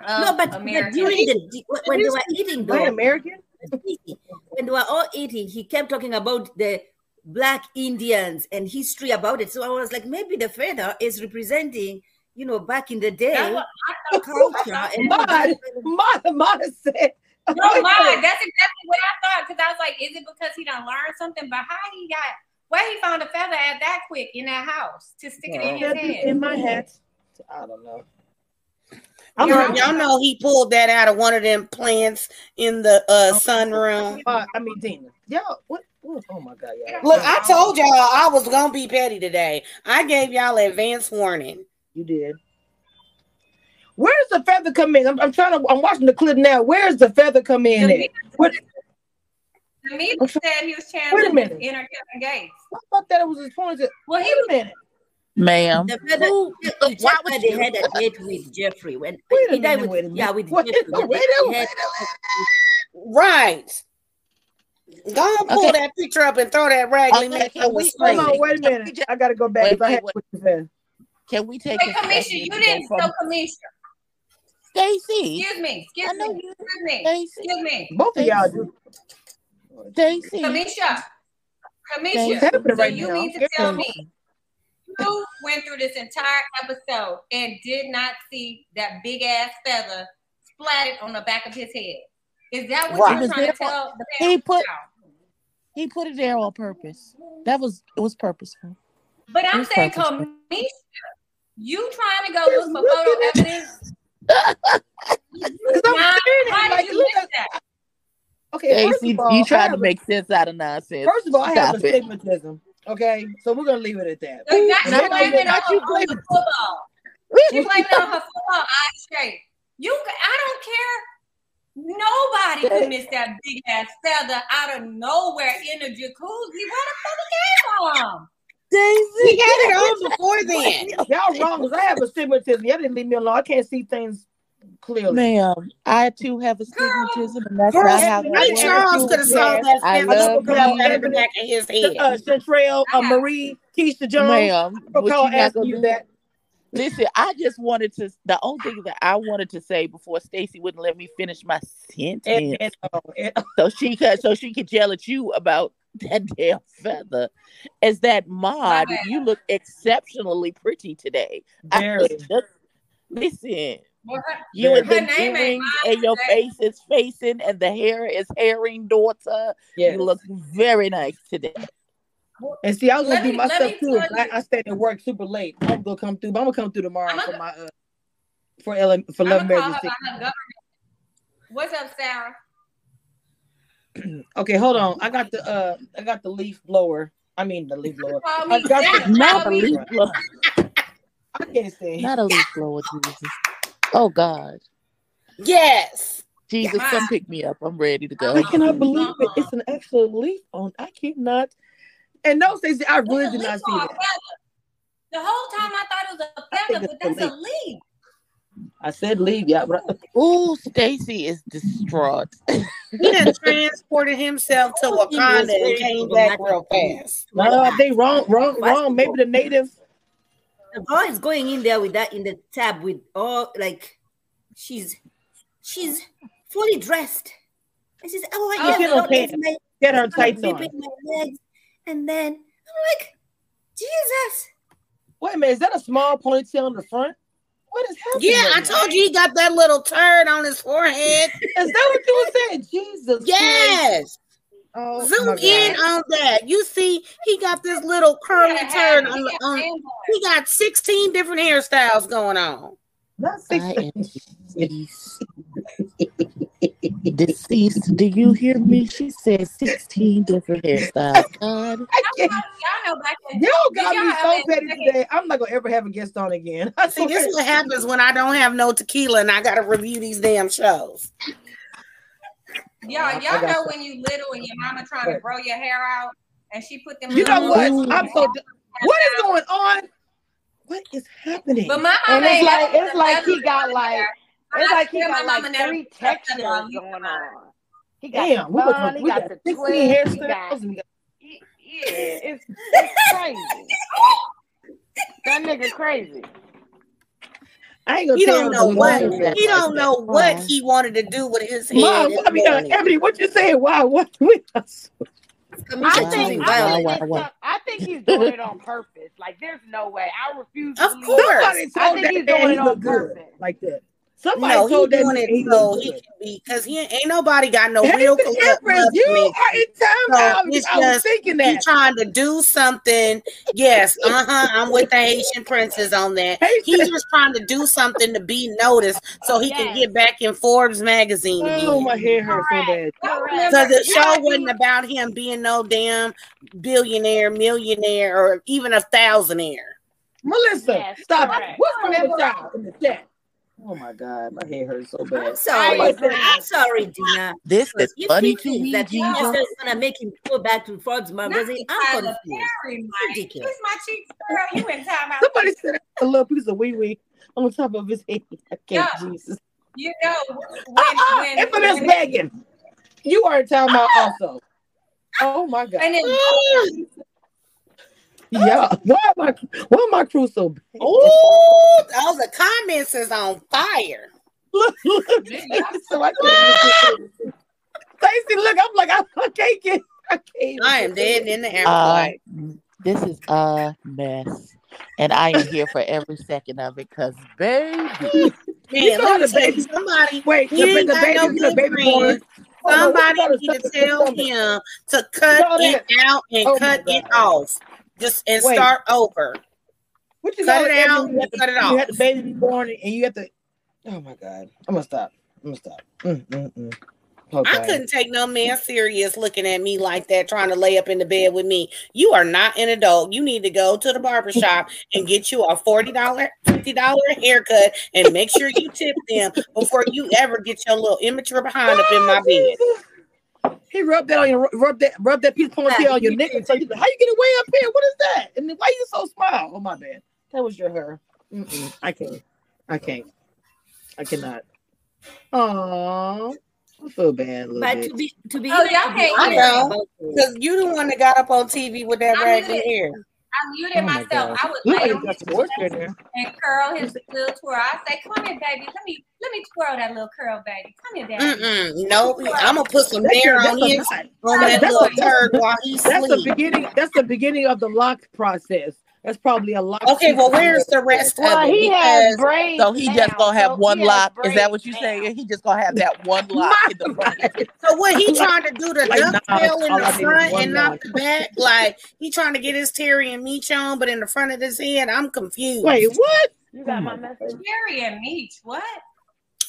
Of No, but, but during the when they were eating, Wait, though, American? <laughs> when they were all eating, he kept talking about the black Indians and history about it. So I was like, maybe the feather is representing, you know, back in the day That's thought. culture. And Mine, mine, mine said. <laughs> No, Wait a mine. minute. That's exactly what I thought. Because I was like, is it because he done learned something? But how he got where he found a feather at that quick in that house to stick it in his Feathers head? in my hat. I don't know. I'm y'all, y'all know he pulled that out of one of them plants in the uh, sunroom. Uh, I mean, Tina. Y'all, what, what? Oh my God, y'all. Look, I told y'all I was gonna be petty today. I gave y'all advance warning. You did. Where's the feather come in? I'm, I'm trying to. I'm watching the clip now. Where's the feather come in? At? What? The media I'm said he was Wait a channeling minute. his inner Kevin Gates. I thought that it was his point. To, Well, wait he a was minute. Ma'am. the feather, Who- you why would they you- had a date with Jeffrey when Wait a minute, with, wait a minute. yeah with Wait, Jeffrey. wait, They- wait a had- Right. Go and pull Okay. that picture up and throw that raggedy Okay, man can on we- Hold on. Wait a minute. just- I gotta go back. Wait, 'cause I wait, had wait. what you. Can we take Wait, a second Cameshia, you didn't. from So, Cameshia, Stacy? excuse me, excuse me, you, excuse me, Stacy. excuse me, Both of y'all do. Stacy. Cameshia, Thank Cameshia. you. What's happening So right you now? mean to tell me you went through this entire episode and did not see that big ass feather splatted on the back of his head? Is that what Right. you're was trying to there. tell the He put- He put it there on purpose. That was it was purposeful. But I'm saying, purposeful? Cameshia, you trying to go look for photo evidence? <laughs> Because I'm Now, staring at it like, did you look miss at. that? Okay, first Stacy, of all, you I trying to make sense out of nonsense. First of all, I have Stop a it. Stigmatism. Okay, so we're gonna leave it at that. So now And she's I'm blaming it on her, on the football. She's blaming it on her football eye shape. You, I don't care. Nobody could miss that big ass feather out of nowhere in a jacuzzi. Where the feather came from? He had it on before then. <laughs> Y'all wrong because I have astigmatism. Y'all didn't leave me alone. I can't see things clearly. Ma'am, I too have astigmatism, <gasps> and that's Girl, not how that Ray. Charles could have saw that I feather love put up the back of his head. Uh, Centrail, uh, Marie, Keisha Jones. Ma'am, I'll call you not asking you that. Listen, I just wanted to. The only thing that I wanted to say before Stacy wouldn't let me finish my sentence, And, and, uh, and, so she could, so she could yell at you about <laughs> that damn feather, is that Maud, you look exceptionally pretty today. Very. was just- listen, Well, her, you Very. and the name ain't earrings Maud and your today. face is facing, and the hair is herring daughter. Yes. You look very nice today. And see, I was gonna Let do my stuff too. I, I stayed at work super late. I'm gonna come through, but I'm gonna come through tomorrow I'm for gonna- my uh for Ellen for I'm Love gonna call her Marriage. by her government. What's up, Sarah? <clears throat> Okay, hold on. I got the uh I got the leaf blower. I mean the leaf blower. I got the, Not a leaf blower. <laughs> I can't say. Not a leaf blower, Jesus. Oh God. Yes. Jesus, Yeah. come pick me up. I'm ready to go. I cannot oh, believe it. It's an actual leaf on. I cannot. And no, Stacey, I really did not see or a that. feather. The whole time I thought it was a feather, it's but a that's a leaf. I said leave, yeah. But Ooh, Stacy is distraught. <laughs> He done transported himself to Oh, he was Wakanda and came back real fast. no, I think wrong, wrong, wrong. Maybe the native. The girl is going in there with that in the tab with all like she's she's fully dressed. And she's oh You yes, get don't her pants. my- Get her I'm tights on. my legs. And then I'm like, Jesus. Wait a minute, is that a small ponytail in the front? What is happening? Yeah, I told you he got that little turd on his forehead. <laughs> Is that what you were saying? Jesus. Christ. Yes. Oh, Zoom in on that. You see, he got this little curly Yeah, turd he on, the- got on. He got 16 different hairstyles going on. Not I 16. am deceased. deceased. Do you hear me? She said 16 different hairstyles. <laughs> God. I can't. Y'all know back in Y'all got y'all me so ever- petty today. I'm not gonna ever have a guest on again. <laughs> I See, this is what happens when I don't have no tequila and I got to review these damn shows. Y'all, y'all know some. when you little and your mama trying to grow your hair out and she put them. You know little- what? I'm so. What is going on? What is happening? But my And mama it's like it's like he got like in it's like he swear got like never three put feathers textures going on. He got Damn, the bun, he we got got the 16 twist, he hairstyles. got and we got- yeah, it's it's crazy. <laughs> that nigga crazy. I ain't gonna He tell don't know what he like don't that. know what he wanted to do with his head. Mom, in I the mean, uh. Ebony, what you saying? Why? What? <laughs> We, I think I wow, think wow, it's wow. some- I think he's doing it on purpose. Like there's no way. I refuse to Of believe course. I think he's doing it on look good purpose. like that. Somebody No, he told that doing it so he can be because he ain't, ain't nobody got no Hey, real the you confidence. are in time So out. I was just thinking that. trying to do something. Yes, <laughs> uh huh. I'm with the Haitian princess on that. He's just trying to do something to be noticed so he can get back in Forbes magazine oh, again. my hair hurts so bad. Y'all Correct. remember- Because the show wasn't about him being no damn billionaire, millionaire, or even a thousandaire. Melissa, Yes, stop correct. it. What's wrong with y'all in the chat? Oh my God, my hair hurts so I'm bad. sorry. I agree. I'm sorry, Dina. This is You funny think to me, that Jesus. Esther is gonna make him go back to Forbes Not magazine. I'm Tyler confused. Perry, Ridiculous. Kiss my cheeks, girl. You in time out. Somebody said a little piece of wee wee on top of his head. I can't, Yeah. Jesus. You know when, Uh-uh, when, infamous when- begging. You are in time out also. Oh my God. and then ah! Yeah. <laughs> Why am I why am I crew so bad? Oh, all the comments is on fire. Look, look. so I can't. Stacey, look, I'm like, I, I can't get I can't I am dead in the Uh, airplane. this is a mess. And I am here for every second of it because, baby, <laughs> Man, let me the tell baby- somebody Wait, he the, the baby, no the baby born. friends. Oh, Somebody what need to tell him to cut it out and Oh cut it off. Just and Wait. start over. What you Cut it out when You cut it the, you off. had the baby be born and you have to. Oh my God! I'm gonna stop. I'm gonna stop. Mm, mm, mm. Okay. I couldn't take no man serious looking at me like that, trying to lay up in the bed with me. You are not an adult. You need to go to the barber shop <laughs> and get you a $40, $50 haircut and make sure you tip them before you ever get your little immature behind up in my bed. <laughs> He rubbed that on your rub that rub that piece of ponytail on your neck and so you how you get way up here? What is that? And then why you so small? Oh my bad. That was your hair. Mm-mm. I can't. I can't. I cannot. Oh, I feel bad. A little But bit. to be to be, Oh, to y'all be can't honest hear me. about this, Because you the one that got up on TV with that I raggedy muted. hair. I muted Oh my myself. God. I would Look lay on his some moisture in there. and curl his little twirl. I say, "Come here, baby. Let me let me twirl that little curl, baby. Come here, baby." Mm-mm. Nope. I'm gonna put some hair on that's, a his lot. on that That's little a- turd while he That's the beginning. That's the beginning of the lock process. That's probably a lot. Okay, well, where's the rest Well, of it? he has braids. so he just gonna have so one lock. Is that what braids you now. saying? He just gonna have that one <laughs> lock in the front. so what he trying to do the Like, nah, ducktail in the I need is front one and not the back? Like he trying to get his Terry and Meech on, but in the front of his head, I'm confused. Wait, what? You got Oh my my message. Jerry and Meech. What?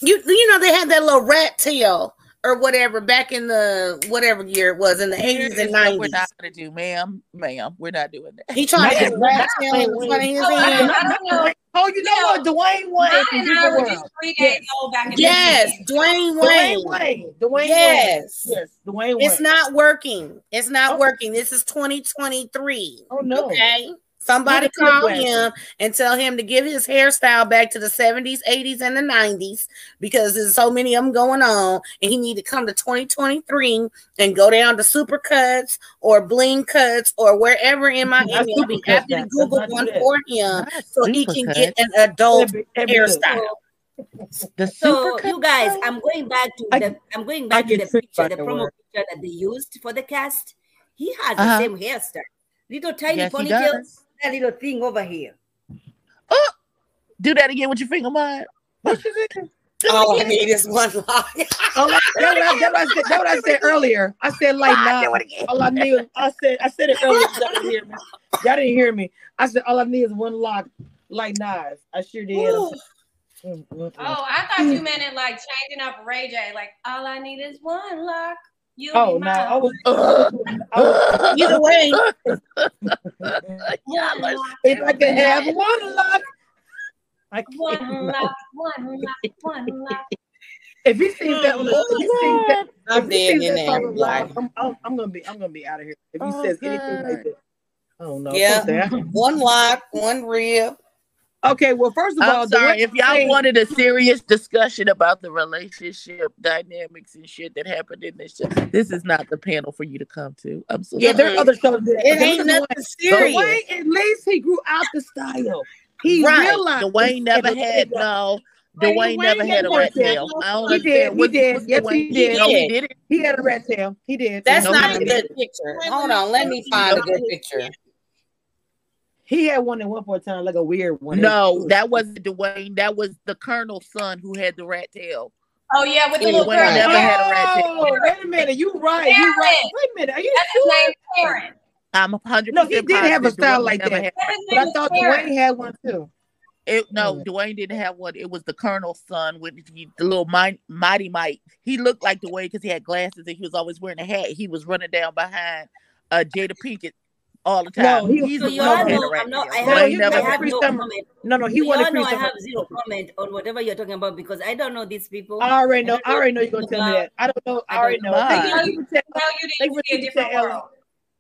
You you know they had that little rat tail or whatever back in the whatever year it was in the eighties and what we're not gonna do, ma'am, ma'am. We're not doing that. He trying to get a Not- rat not tail in the Dwayne front of his Oh, don't- I don't know. Oh, you know what? Dwayne Wayne Mine and I were just three days old back in the Yes, day. Dwayne Dwayne Wayne. Wayne. Dwayne Wayne. Yes. Yes, Dwayne Wayne. It's not working. It's not Oh. working. This is 2023. Oh no. Okay. Somebody With the clip call glasses. him and tell him to give his hairstyle back to the 70s, 80s, and the 90s because there's so many of them going on. And he need to come to 2023 and go down to Supercuts or bling cuts or wherever in Miami. Not I'll be happy to Google one that. for him Not so he can Supercuts. get an adult That'd be- good. hairstyle. The So you guys, I'm going back to I- the I'm going back to the picture, by the promo word. picture that they used for the cast. He has Uh-huh. the same hairstyle. Little tiny Yes, he ponytail, does. That little thing over here. Oh, do that again with your finger, Mud. All I need is one lock. All I, that's, what I, that's, what I said, that's what I said earlier. I said like nah. All I need, was- I said, I said it earlier. Y'all didn't hear me. Y'all didn't hear me. I said all I need is one lock, like knives. I sure did. Ooh. Mm, mm, mm. Oh, I thought you meant it like changing up Ray J. Like all I need is one lock. You Oh no, mine. <laughs> I was. I was Either way, <laughs> One lock, if I could have one lock, I one can't. lock, one lock, one lock. If he sees that, oh, if he sees that, I'm if he dead sees in that there. song I'm, I'm, I'm gonna be, I'm gonna be out of here. If he Oh, says anything like that, oh no. Yeah. don't say- One lock, one rib. Okay, well, first of all, I'm the sorry if y'all say- wanted a serious discussion about the relationship dynamics and shit that happened in this show. This is not the panel for you to come to. I'm so Yeah, sorry. are other shows. That, It ain't nothing Dwayne. serious. Dwayne, at least he grew out the style. He Right. realized Dwayne never had no. Dwayne, Dwayne never had a never rat did. tail. I don't He did, understand. he What- did. what's Yes, Dwayne- he did. No, he didn't. He had a rat tail. He did. That's No, not a good picture. Hold on, let me find a good picture. He had one at one point in time, like a weird one. No, that wasn't Dwayne. That was the colonel's son who had the rat tail. Oh yeah, with the Anyway, little girl. never had a rat tail. Oh, wait a minute. You right. You right. Wait a minute. Are you That's his name, Karen. I'm a hundred No, he did have a style Dwayne like that. had- But I thought Karen. Dwayne had one too. It, no. Dwayne didn't have one. It was the colonel's son with he, the little mighty, mighty Mike. He looked like Dwayne because he had glasses and he was always wearing a hat. He was running down behind uh, Jada Pinkett all the time. No, he- He's So the you one all know I'm not. I tail. No, have, never I have no comment. No, no, he You all know I have zero comment on whatever you're talking about because I don't know these people. I already know. And I already know you're gonna tell me that. I don't know. I already know. don't Thank you for you didn't see a different world.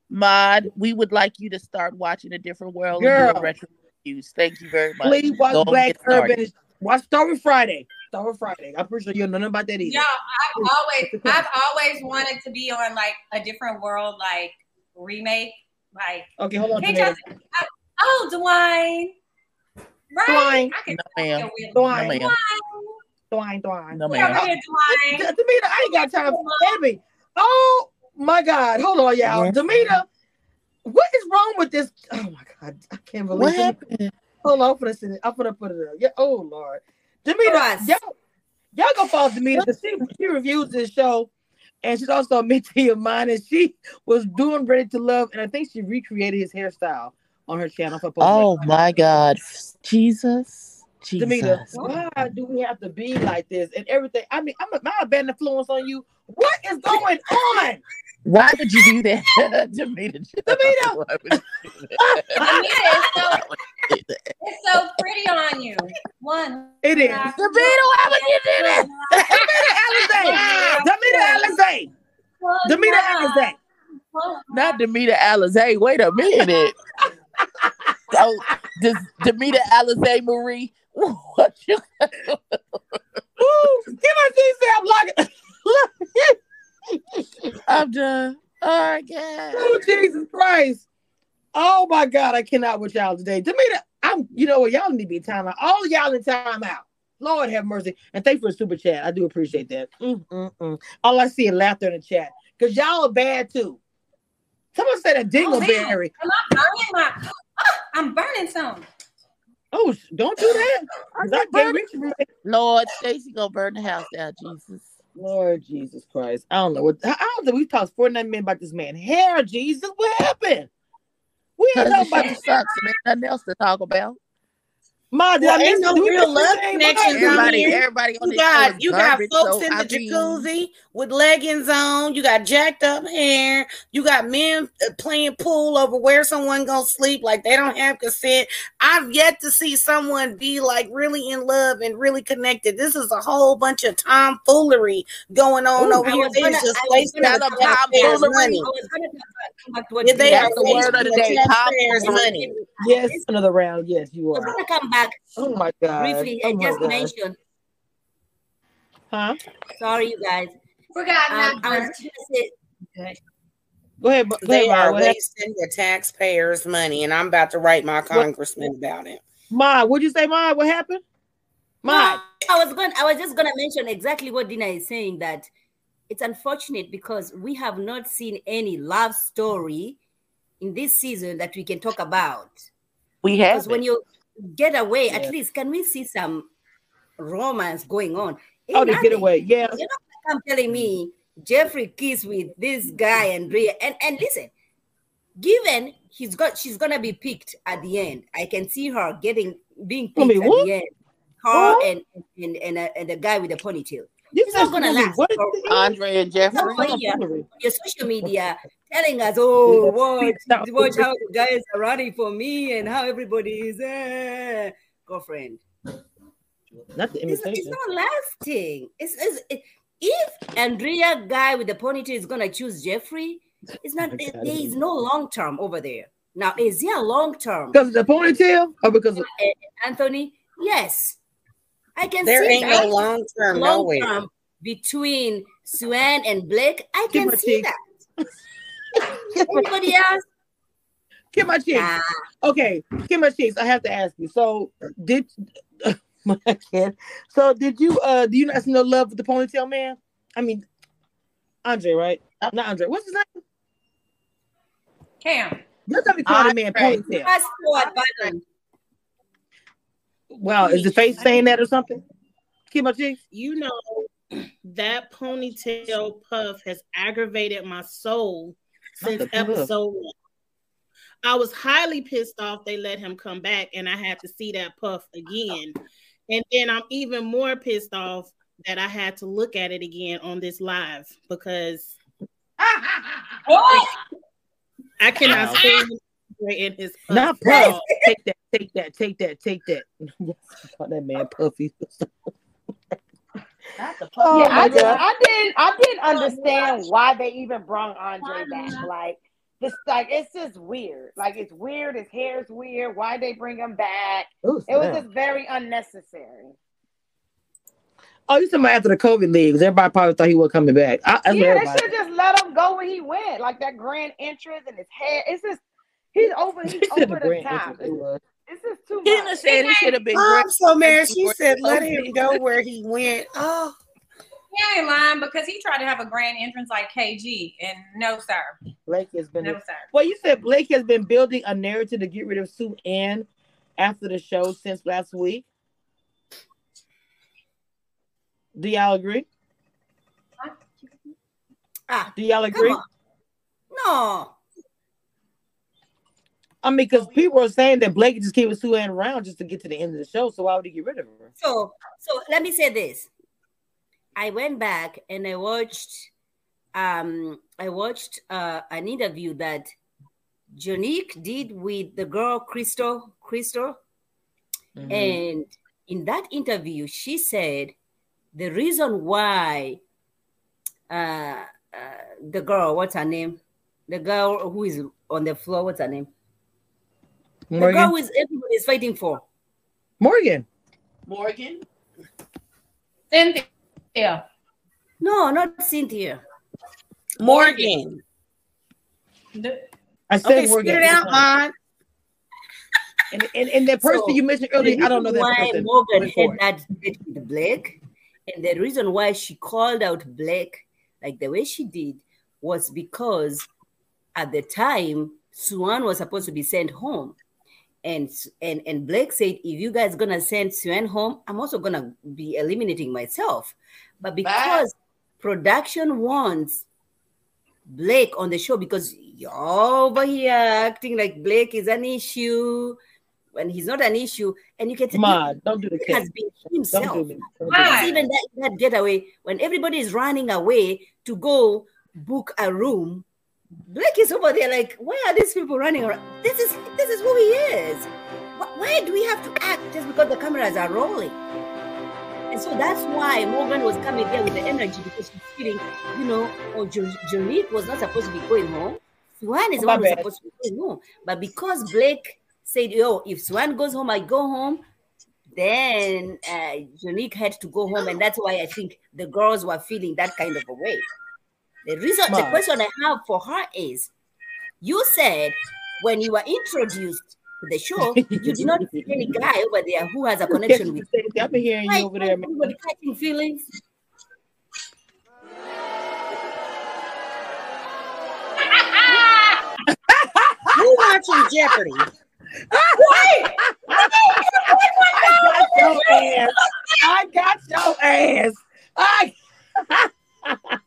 Mod, we would like you to start watching a different world Girl. doing retro reviews. Thank you very much. Please watch Go and Black. Urban. Watch Star Wars Friday. Star Wars Friday. I'm pretty sure you know nothing about that either. Y'all, I've always, I've always wanted to be on like a different world, like remake. Like, Okay, hold on. can't I- Oh, Dwayne. Right? Dwayne. I can No, ma'am. Dwayne. No, Dwayne. ma'am. Dwayne, Dwayne. No, Come ma'am. here, Dwayne. D- Demeter, I ain't got time for Abby. Oh my God. Hold on, y'all. Yeah. Demeter, what is wrong with this? Oh my God. I can't believe What it. happened? Hold on, I'm gonna send it. I'm gonna put it up. Yeah. Oh Lord. Demeter, Russ. y'all, y'all go follow Demeter because she, she reviews this show. And she's also a <laughs> mentee of mine, and she was doing Ready to Love, and I think she recreated his hairstyle on her channel. For Oh my God, Jesus, Demeter, Jesus. why do we have to be like this and everything? I mean, I'm not a, my bad influence on you. What is going on? Why would you do that, <laughs> Demeter? Demeter! Why would you do that? <laughs> Anita, it's so, Why would you do that? it's so pretty on you. One. It is. lock, Demeter, why would you do that? Demeter Alizé. <laughs> one Demeter Alizé. Not Demeter Alizé. Wait a minute. <laughs> oh, does Demeter Alizé Marie? What you? <laughs> Ooh, give us these damn lock. I'm done. All right, guys. Oh, Jesus Christ. Oh my God, I cannot with y'all today. Demeter, I'm you know what, y'all need to be time out. All of y'all in time out. Lord have mercy. And thanks for the super chat. I do appreciate that. Mm, mm, mm. All I see is laughter in the chat. Because y'all are bad too. Someone said a Oh, dingleberry. Am I burning my? <laughs> I'm burning some. Oh, don't do that. I can't reach you. Lord, Stacy gonna burn the house down. Jesus. Lord Jesus Christ. I don't know what I I don't know. We've talked 49 minutes about this man. Hair, Jesus. What happened? We ain't the about this. sucks and nothing else to talk about. Ma, did Well, I miss no real love anything? connection Everybody, here. everybody on You this got is you got folks so in the I mean, jacuzzi with leggings on. You got jacked up hair. You got men uh, playing pool over where someone gonna sleep like they don't have consent. I've yet to see someone be like really in love and really connected. This is a whole bunch of tomfoolery going on Ooh, over here. was They gonna- just wasting gonna- the Shut up, taxpayers' money. I was gonna come back, come back to what Yeah, they are the word of the day. the taxpayers' money. Yes, another round. Yes, you are. Gonna come back Oh my god. briefly Oh and just god. mention. Huh? Sorry, you guys. Forgot Um, I was first. gonna say. Go ahead. Go They ahead, are What wasting the taxpayers' money, and I'm about to write my congressman about it. Ma, what'd you say, Ma? What happened? Ma. No, I was going. I was just going to mention exactly what Dina is saying. That it's unfortunate because we have not seen any love story in this season that we can talk about. We have. Because have when you get away, Yeah. at least can we see some romance going on? Oh, Ain't get away. Yeah. You're not gonna telling me Jeffrey kiss with this guy Andrea. And and listen, given he's got she's gonna be picked at the end. I can see her getting being picked at what? the end. Her What? and and and, uh, and the guy with the ponytail. This is not gonna last. What is for- the Andre and Jeffrey. Somebody here tomfoolery? on your social media telling us, oh, watch, watch how the guys are running for me and how everybody is eh. girlfriend. Not the It's, it's not lasting. It's, it's it, if Andrea guy with the ponytail is gonna choose Jeffrey, it's not. Okay, there I no long term over there. Now, is there a long term? Because of the ponytail or because of Anthony, yes, I can There see ain't that. no long term long nowhere. term between Swan and Blake. I Give can see cheek. that. <laughs> Anybody else? Kim my cheeks? Nah. Okay, Kim my cheeks. I have to ask you. So did <laughs> my kid? So did you uh do you not see no love with the ponytail man? I mean Andre, right? Not Andre. What's his name? Cam. You're gonna be calling the man ponytail. Fast forward. Wow, is the face saying that or something? Kim my cheeks? You know, that ponytail puff has aggravated my soul Not since episode one. I was highly pissed off they let him come back and I had to see that puff again. And then I'm even more pissed off that I had to look at it again on this live because What? I cannot Wow. stand in his puff. Not puff. Take that, take that, take that, <laughs> take that. That man puffy. <laughs> Oh yeah, my I, did, God. I didn't. I didn't oh, understand why they even brought Andre back. Like this, like it's just weird. Like it's weird. His hair's weird. Why they bring him back? Ooh, It was just very unnecessary. Oh, you talking about after the COVID leagues? Everybody probably thought he was coming back. I, that's what yeah, they should just let him go where he went. Like that grand entrance and his hair. It's just he's over. <laughs> He's over the the top. Entrance, it It's, was. too Tina much. said it should have been. I'm so mad. She said, "Let him go where he went." Oh, He ain't lying because he tried to have a grand entrance like KG, and no sir, Blake has been. no sir. Well, you said Blake has been building a narrative to get rid of Sue Ann after the show since last week. Do y'all agree? Ah, Do y'all agree? No. I mean, because people are saying that Blake just keeping Sue Ann around just to get to the end of the show. So why would he get rid of her? So, so let me say this. I went back and I watched, um, I watched uh, an interview that Jonique did with the girl Crystal, Crystal, Mm-hmm. and in that interview, she said the reason why uh, uh, the girl, what's her name? The girl who is on the floor, what's her name? The girl Morgan. who is everybody is fighting for. Morgan. Morgan. Cynthia. Yeah. No, not Cynthia. Morgan. I said Okay, Morgan. spit it out, Mon. And, and, and that person So, you mentioned earlier, I don't know that why person. Morgan had that date with Blake, and the reason why she called out Blake like the way she did was because at the time Suan was supposed to be sent home, and and and Blake said, "If you guys gonna send Swan home, I'm also gonna be eliminating myself." But because production wants Blake on the show because you're over here acting like Blake is an issue when he's not an issue, and you can tell Ma, don't do the he has cat. been Don't do me. Don't do Even that, that getaway, when everybody is running away to go book a room, Blake is over there like, why are these people running around? This is this is who he is. Why do we have to act just because the cameras are rolling? And so that's why Morgan was coming there with the energy because she's feeling, you know, oh, Jo- Jonique was not supposed to be going home. Swan is the My one supposed to be going home. But because Blake said, yo, if Swan goes home, I go home, then uh, Jonique had to go home. And that's why I think the girls were feeling that kind of a way. The reason, the question I have for her is, you said when you were introduced to the show, you did not see any guy over there who has a <laughs> connection with you. I've been hearing Why you over there, man. catching feelings? <laughs> Who watching Jeopardy? I got your ass. I got your ass. I <laughs>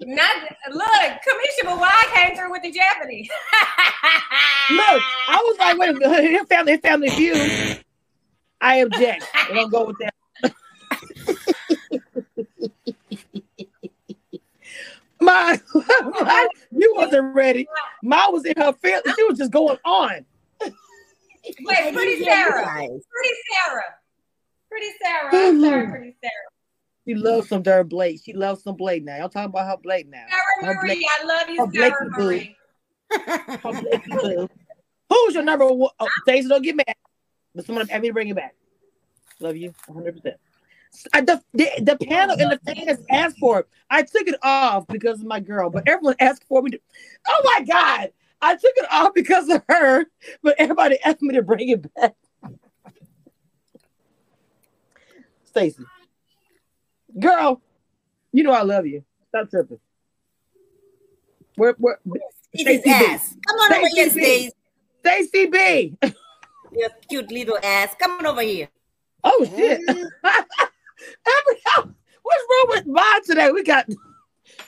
Not look, Commissioner Why came through with the Jeopardy. <laughs> look. I was like, wait a minute. His family, his family feud. I object. We're gonna go with that. <laughs> My, <laughs> my, you wasn't ready. Ma was in her feelings. She was just going on. Wait, Pretty didn't hear you Sarah. Pretty Sarah. Pretty Sarah. Mm-hmm. I'm sorry, Pretty Sarah. She loves some Durr Blake. She loves some Blake now. Y'all talking about her Blake now. Sarah Her Blake- I love you, her Blakey Sarah boo. Marie. <laughs> her Who's your number one? Oh, Stacey, don't get mad. But someone have me to bring it back. Love you 100%. I, the, the, the panel and the fans asked for it. I took it off because of my girl, but everyone asked for me to. Oh my God. I took it off because of her, but everybody asked me to bring it back. Stacy. Girl, you know I love you. Stop tripping. Where, where, Eat his Stacey B. ass. Come on over here, Stacey B. Stace. Stacy B. Your cute little ass. Come on over here. Oh shit. Mm-hmm. <laughs> Every- What's wrong with mine today? We got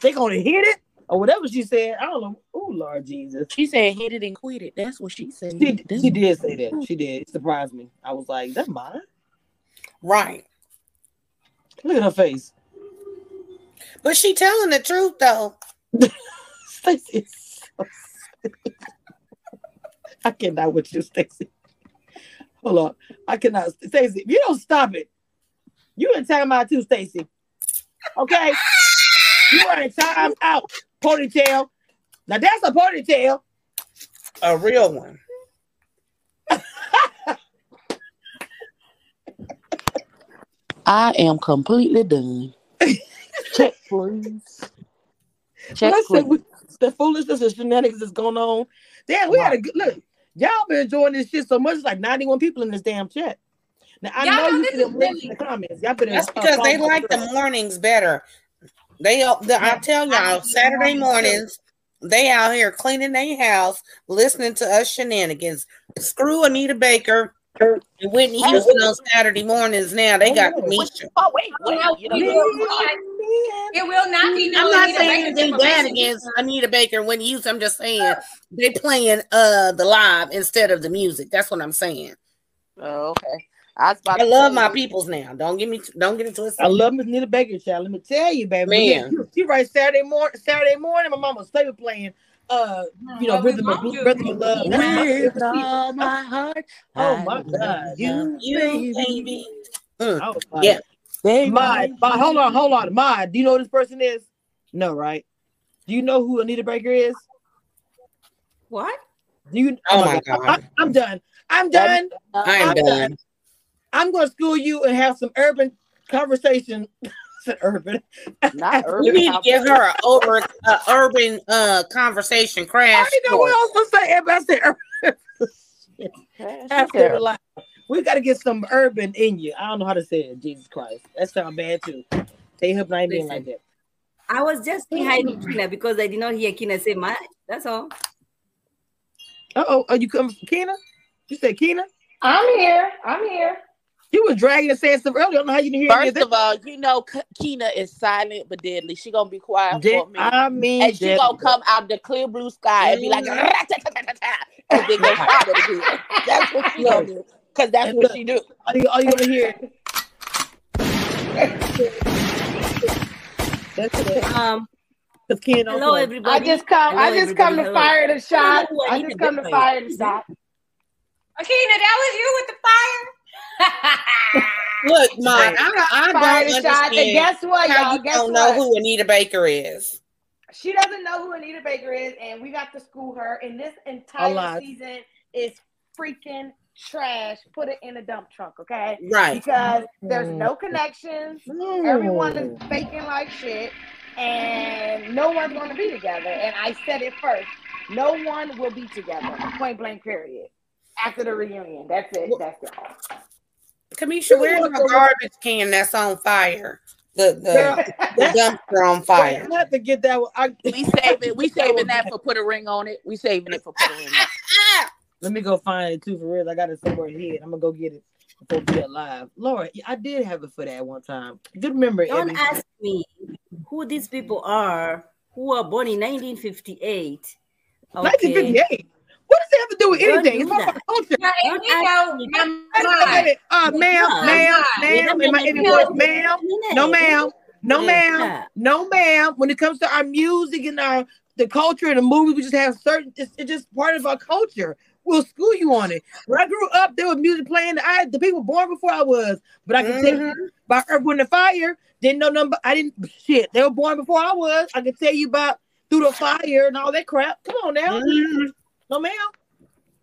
they gonna hit it or whatever she said. I don't know. Oh Lord Jesus. She said hit it and quit it. That's what she said. She, she did say that. She did. It surprised me. I was like, that's mine. Right. Look at her face. But she telling the truth though. <laughs> Stacey is so sick. I cannot with you, Stacy. Hold on. I cannot. Stacy, if you don't stop it, you in time out too, Stacy. Okay? You are in time out. Ponytail. Now that's a ponytail. A real one. I am completely done. Check, <laughs> please. Check, Listen, please. we- the foolishness and shenanigans that's going on. Damn, we had a good look. Y'all been enjoying this shit so much. It's like 91 people in this damn chat. Now I Y'all know know you this can is read really- in the comments. Y'all been That's uh, because they like the mornings better. They, the, I tell y'all, Saturday mornings, they out here cleaning their house, listening to us shenanigans. Screw Anita Baker and Whitney Houston on Saturday mornings. Now they got Oh, Misha. Oh, wait, Well, wait. You we know, will it will not be no I'm not Anita saying Baker anything bad against Anita Baker and Whitney Houston. I'm just saying they playing uh the live instead of the music. That's what I'm saying. Oh, okay. I, was about I to love say, my peoples now. Don't get me don't get into it twisted. I love Miss Nita Baker, child. Let me tell you, baby. Man. Yeah, she right Saturday morning. Saturday morning, my mama stay playing. Uh, you know, What we rhythm of won't rhythm of love. My With all my heart. Oh, my God, You, You baby. baby. I was like, Yeah. Baby. Mod, Mod, hold on, hold on. My, do you know who this person is? No, right? Do you know who Anita Baker is? What? Do you? Oh my God. I, I'm done. I'm done. I am I'm done. I'm going to school you and have some urban conversation. <laughs> Said <laughs> urban. Not urban. We need to give her an over uh, urban uh conversation I crash. didn't know what course. else to say. Everybody said urban. After the live. We got to get some urban in you. I don't know how to say it. Jesus Christ. That sounds bad too. They hope not being like that. I was just behind hi to Kina because I did not hear Kina say much. That's all. Uh oh. Are you coming from Kena? You said Kena? I'm here. I'm here. You was dragging and saying stuff earlier. I don't know how you didn't hear any First of of all, you know K- Keena is silent but deadly. She gonna be quiet that. for me. I mean, and she that- gonna come out the clear blue sky and be like, and then go <laughs> stop it again. That's what she gonna do. Cause that's what she do. all you, all you gonna hear. That's it. Um, Cause Ken don't hello play. I just come. Hello, I just come to everybody. fire the shot. I just come to fire the shot. Akina, that was you with the fire. Look, Mike, I, I don't the. And understand guess what, y'all? you Guess don't what? know who Anita Baker is. She doesn't know who Anita Baker is, and we got to school her. And this entire season is freaking trash. Put it in a dump trunk, okay? Right. Because there's no mm. connections. No. Everyone is faking like shit, and no one's going to be together. And I said it first. No one will be together. Point blank. Period. After the reunion, that's it. That's it. Cameshia, where's the garbage can that's on fire? The the, the <laughs> dumpster on fire. I have to get that one. I, We saving we <laughs> saving that for put a ring on it. We saving it for put a ring on it. <laughs> let me go find it too for real. I got it somewhere here. I'm gonna go get it before we get live. Laura, I did have it for that one time. Good memory. Don't Ebby. ask me who these people are who were born in 1958. Okay. 1958. What does it have to do with Don't anything? It's my culture. Now, Don't you know, ask my Wait a mind. minute. Uh, ma'am, Yeah. ma'am, Wait ma'am, Wait a in my minute, in voice, wait ma'am, no, ma'am, no, ma'am, no, ma'am. When it comes to our music and our the culture and the movies, we just have certain. It's, it's just part of our culture. We'll school you on it. When I grew up, there was music playing. I the people born before I was, but I can tell you about Earth, Wind, and Fire. Didn't know number. I didn't shit. They were born before I was. I can tell you about Through the Fire and all that crap. Come on now, Mhm. No ma'am.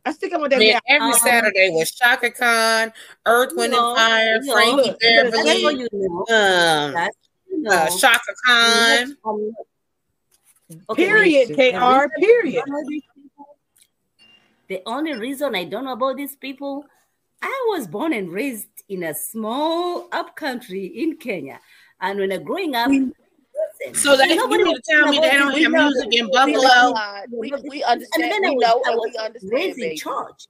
I stick on with that. Yeah. every Um, Saturday was Chaka Khan, Earth, Wind, No, and Fire, no. Frankie Look, That's what Beverly, you know. um, That you know. uh, Chaka Khan. I'm Okay, Period. wait. Kr. The Period. don't know these people- The only reason I don't know about these people, I was born and raised in a small up country in Kenya, and when I growing up, listen, So they you nobody mean was to tell me they don't have this. music in Buffalo? we, we And understand. then We know and we understand, raised in baby. church.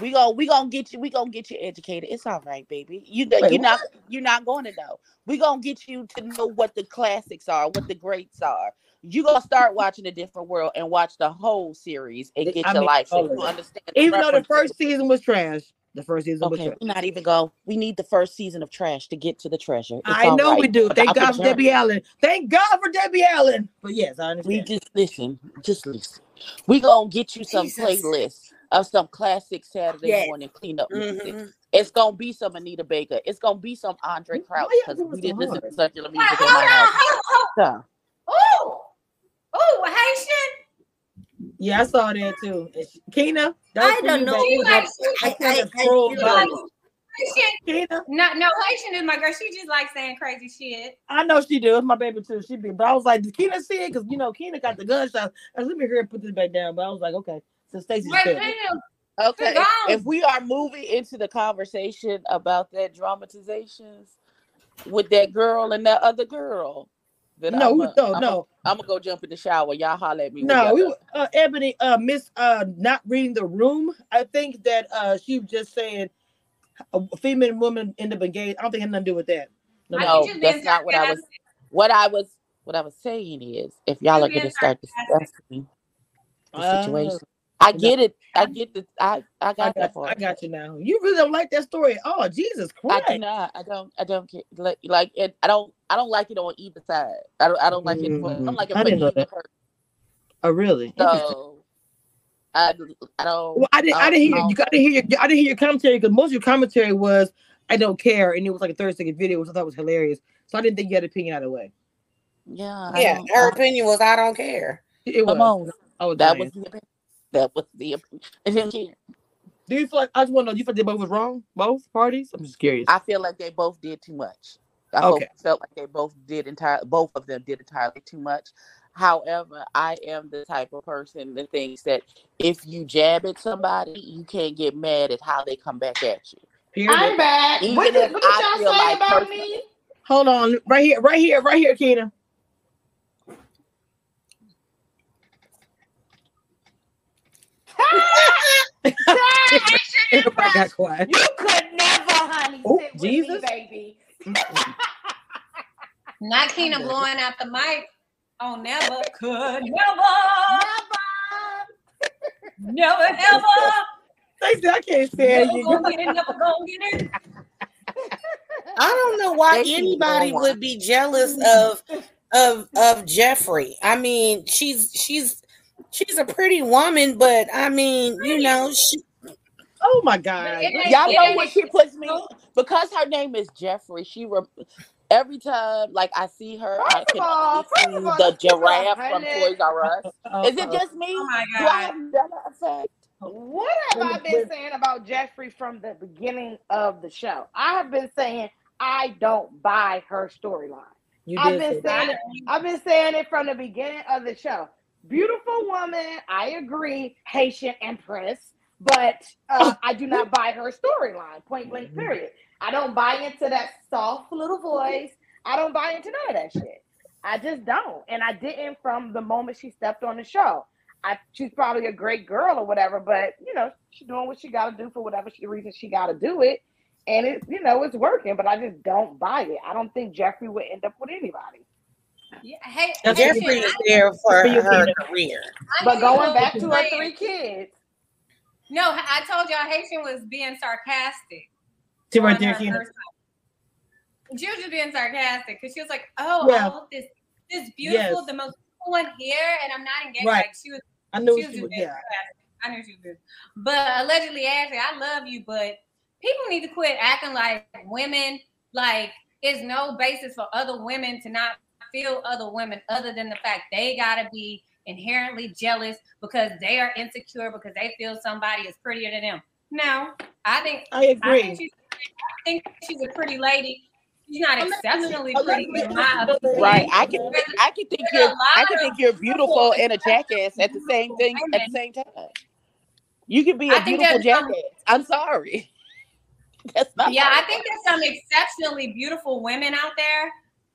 We gonna we gonna get you. We gonna get you educated. It's all right, baby. You Wait, you're not you're not going to know. We gonna get you to know what the classics are, what the greats are. You gonna start watching a different world and watch the whole series and get I your mean, life so oh, you it. understand. the Even though the first season was trash, the first season Okay, we're not even go. We need the first season of trash to get to the treasure. It's I know we do. Thank God for. Debbie Allen. Thank God for Debbie Allen. But yes, I understand. We just listen. Just listen. We gonna get you some Jesus. playlists of some classic Saturday Yes. morning cleanup music. Mhm. It's gonna be some Anita Baker. It's gonna be some Andraé Crouch because we didn't listen to circular Wait, music in my house. Oh, oh, Haitian. Yeah, I saw that too. And she- Keena, I don't know. She like, I, I, I, I Troll still body. Haitian. Keena, No, no, Haitian is my girl. She just like saying crazy shit. I know she do. It's my baby too. She be, but I was like, did Keena see it? Because you know, Keena got the gunshot. I was let me hear her put this back down. But I was like, okay. So Stacey Wait, said wait, it. wait. okay, Go. if we are moving into the conversation about that dramatizations with that girl and that other girl, then No, I'm a, no, I'm no. A, I'm gonna go jump in the shower. Y'all holler at me. No, we uh, Ebony uh miss uh not reading the room. I think that uh she was just saying a female and woman end up engaged. I don't think it had nothing to do with that. No, no. No, think you that's not what I was. What I was. What I was saying is, if y'all are gonna start discussing the Uh, situation, I get it. I get it. I I I got that part. I got you now. You really don't like that story. Oh, Jesus Christ. I Christ. do not. I don't. I don't care. Like, like it. I don't. I don't like it on either side. I don't. I don't like it. For, I Mhm. don't like it I for didn't know either that. person. Oh, really? Interesting. So, I. I don't. Well, I didn't. I I didn't hear don't- you. Got to hear. Your, I didn't hear your commentary because most of your commentary was I don't care, and it was like a thirty second video, which I thought was hilarious. So I didn't think you had an opinion either way. Yeah. Yeah, her I- opinion was I don't care. It was. Come on. I was That dying. was the. opinion. That was the. opinion. I didn't care. Do you feel like I just want to know? Do you feel like they both was wrong? Both parties? I'm just curious. I feel like they both did too much. I felt- Okay. felt like they both did entirely. Both of them did entirely too much. However, I am the type of person that thinks that if you jab at somebody, you can't get mad at how they come back at you. Period. I'm back. Even What did, what did y'all feel say like about personally- me? Hold on, right here, right here, right here, Keena. <laughs> Everybody got quiet. You could never, honey, Oh, sit with me, baby. Not Keena blowing out the mic. Oh, never could never, never never, ever. Stacey, I can't stand Never you. gonna get it, never gonna get it. I don't know why They anybody would be jealous of of of Jeffrey. I mean, she's she's she's a pretty woman, but I mean, you know, she Oh my God. Y'all know what she puts me because her name is Jeffrey. She re- every time like I see her, I can of all, only first see of all, the let's keep it a giraffe from. Toys R Us. Uh, Is it just me? Oh my Do I have that effect? What have I been saying about Jeffrey from the beginning of the show? I have been saying I don't buy her storyline. you I've did been say that. saying it. I've been saying it from the beginning of the show. Beautiful woman, I agree, Haitian Empress, but uh, I do not buy her storyline. Point blank. Period. I don't buy into that soft little voice. I don't buy into none of that shit. I just don't, and I didn't from the moment she stepped on the show. I, she's probably a great girl or whatever, but you know she's doing what she got to do for whatever she, reason she got to do it, and it you know it's working. But I just don't buy it. I don't think Jeffrey would end up with anybody. Yeah, hey, That's Haitian, Jeffrey is there for For her Keena. career. I But going back to her three kids, No, I told y'all Haitian was being sarcastic. Sit right on there, her Keena. first time. She was just being sarcastic because she was like, "Oh, Yeah. all of this, this beautiful, Yes. the most beautiful one here," and I'm not engaged. Right. Like she was, I knew she she was just would. Yeah. sarcastic. I knew she was. But allegedly, Ashley, I love you, but people need to quit acting like women. Like, is no basis for other women to not feel other women, other than the fact they gotta be inherently jealous because they are insecure because they feel somebody is prettier than them. No, I think I I agree. think she's, I think she's a pretty lady. She's not I'm exceptionally I'm not- pretty in my opinion. Right. I can think I can think you're I can think you're beautiful and a jackass at the same thing at the same time. You can be I a think beautiful there's some- jackass. I'm sorry. <laughs> That's not Yeah, I think there's some exceptionally beautiful women out there.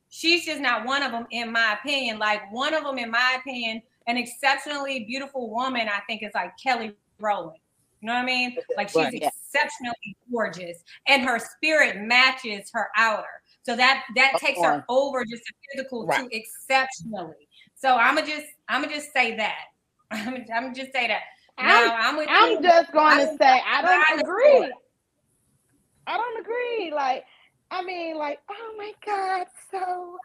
She's just not one of them, in my opinion. Like one of them, in my opinion, an exceptionally beautiful woman, I think, is like Kelly Rowland. You know what I mean? Like she's Right, yeah. exceptionally gorgeous, and her spirit matches her outer. So that that Of takes her over just a physical Right. to exceptionally. So I'ma just I'ma just say that. <laughs> I'm I'm just say that. Now I'm, with I'm you. just going to I- say I I don't understand. agree. I don't agree. Like, I mean, like, oh my God, so,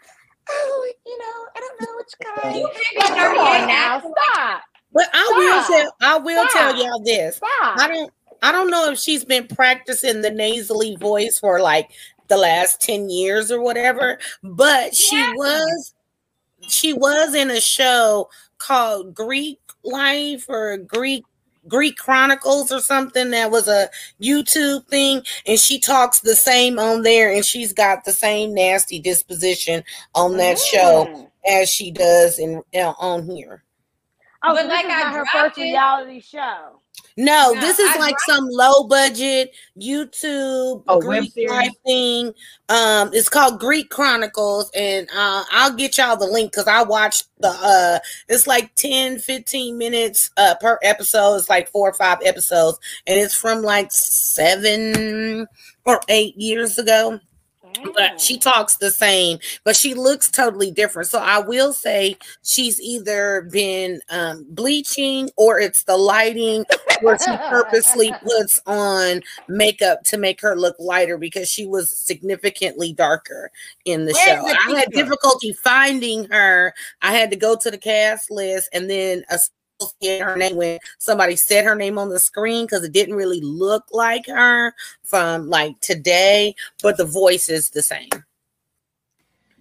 oh, you know, I don't know which guy. You can't be Like, come on now, stop, But I will Stop. tell I will tell y'all this. stop. I don't I don't know if she's been practicing the nasally voice for like the last 10 years or whatever, but she Yeah. was she was in a show called Greek Life or Greek Greek Chronicles or something that was a YouTube thing and she talks the same on there and she's got the same nasty disposition on that show Mm. as she does in you know, on here. Oh, But so like this is I not her first it- reality show. No, No, this is I like dropped- some low budget YouTube Oh, Greek series? life thing. Um, it's called Greek Chronicles, and uh, I'll get y'all the link because I watched the. Uh, it's like 10, 15 minutes uh, per episode. It's like four or five episodes, and it's from like seven or eight years ago but she talks the same but she looks totally different. So i will say she's either been um, bleaching or it's the lighting where she purposely <laughs> puts on makeup to make her look lighter because she was significantly darker in the Where's show. The i had difficulty finding her. I had to go to the cast list and then associate her name when somebody said her name on the screen because it didn't really look like her from like today but the voice is the same.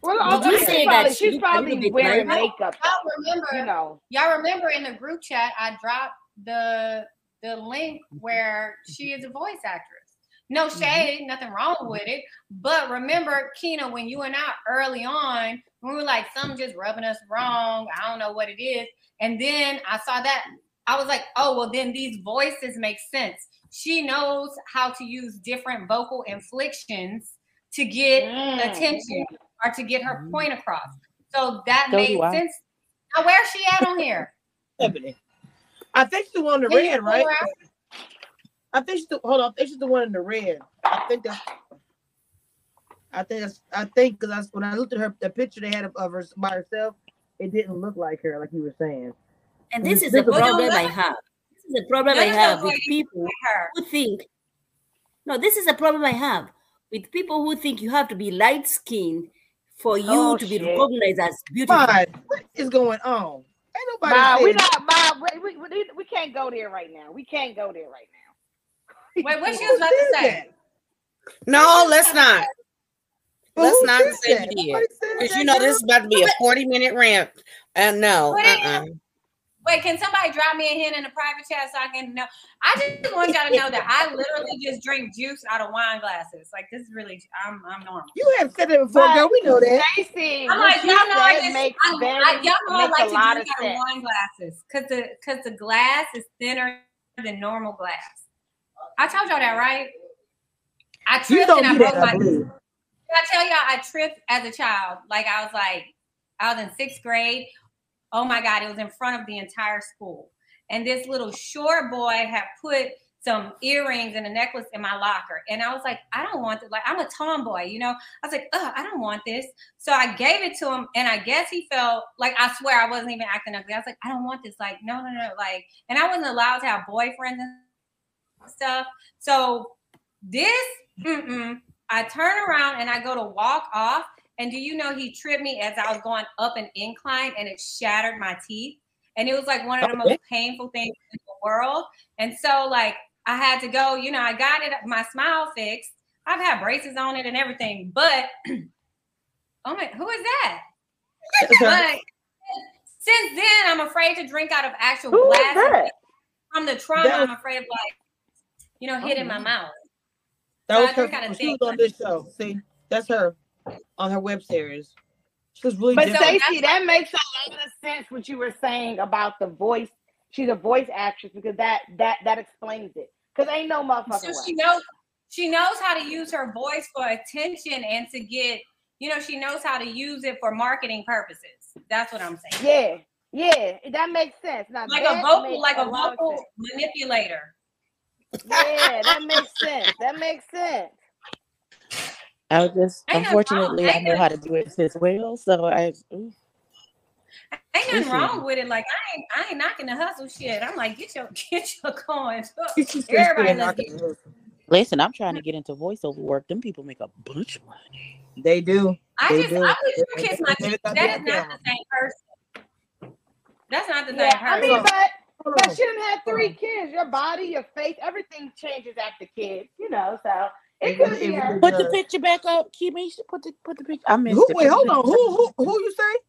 Well, Did you okay, say she's that probably, she she's looked a little probably wearing lighter? makeup, Y'all remember? you know. Y'all remember in the group chat I dropped the the link where she is a voice actress. No mm-hmm. shade, nothing wrong with it. But remember, Kina, when you and I early on, we were like, some just rubbing us wrong. I don't know what it is. And then I saw that. I was like, oh, well, then these voices make sense. She knows how to use different vocal inflections to get Mm. attention or to get her point across. So that So made sense. Now, where's she at on here? Ebony. I think she's the one in the Can red, right? I think she's the hold on. I think she's the one in the red. I think that's. I think that's. I think because when I looked at her, the picture they had of, of her by herself, it didn't look like her, like you were saying. And this is the problem I have. This is the problem I have with people who think. No, this is a problem I have with people who think you have to be light skinned for you oh, to shit. be recognized as beautiful. what is going on? Ain't nobody. Ma, we not. Ma, we, we, we can't go there right now. We can't go there right now. Wait, what <laughs> she was about to say? No, let's not. Let's not say it here. Because you know this is about to be a 40 minute rant. And uh, no. Uh-uh. Wait, can somebody drop me a hint in the private chat so I can know? I just want y'all to know that I literally just drink juice out of wine glasses. Like this is really, I'm, I'm normal. You have said it before, but girl. We know that. Stacey, I'm like, y'all know I just, makes I, very, I, y'all know I like to drink out of wine glasses because the because the glass is thinner than normal glass. I told y'all that, right? I tripped and I broke my. Did I tell y'all I tripped as a child? Like I was like, I was in sixth grade Oh my God, it was in front of the entire school. And this little short boy had put some earrings and a necklace in my locker. And I was like, I don't want it. Like, I'm a tomboy, you know? I was like, oh, I don't want this. So I gave it to him. And I guess he felt like, I swear I wasn't even acting ugly. I was like, I don't want this. Like, no, no, no. Like, and I wasn't allowed to have boyfriends and stuff. So this, I turn around and I go to walk off. And do you know he tripped me as I was going up an incline and it shattered my teeth? And it was like one of the most painful things in the world. And so, like, I had to go, you know, I got it, my smile fixed. I've had braces on it and everything, but <clears throat> oh my, who is that? but since then, I'm afraid to drink out of actual who glass. From the trauma, I'm afraid of like, you know, hitting oh, my mouth. That so was her. She was on this show. See, that's her on her web series. She was really. But Stacey, that makes a lot of sense what you were saying about the voice. She's a voice actress because that that that explains it. Because ain't no motherfucker. So she knows she knows how to use her voice for attention and to get. You know, she knows how to use it for marketing purposes. That's what I'm saying. Yeah, yeah, that makes sense. Now, like a vocal, like a vocal manipulator. Yeah, that makes sense. That makes sense. I was just ain't unfortunately I know how to do it as well. So I ooh. Ain't nothing wrong with it. Like I ain't I ain't knocking the hustle shit. I'm like, get your <laughs> get your coins. <laughs> Everybody Listen, I'm trying to get into voiceover work. Them people make a bunch of money. They do. I they just do. I wish you kiss my teeth. That is not the same person. That's not the same yeah, person. I mean, but but she done had three kids. Your body, your face, everything changes after kids. You know, so it could be Put the picture back up, Cameshia. Put the put the picture. I missed who, it. Wait, hold on. Who who who you say?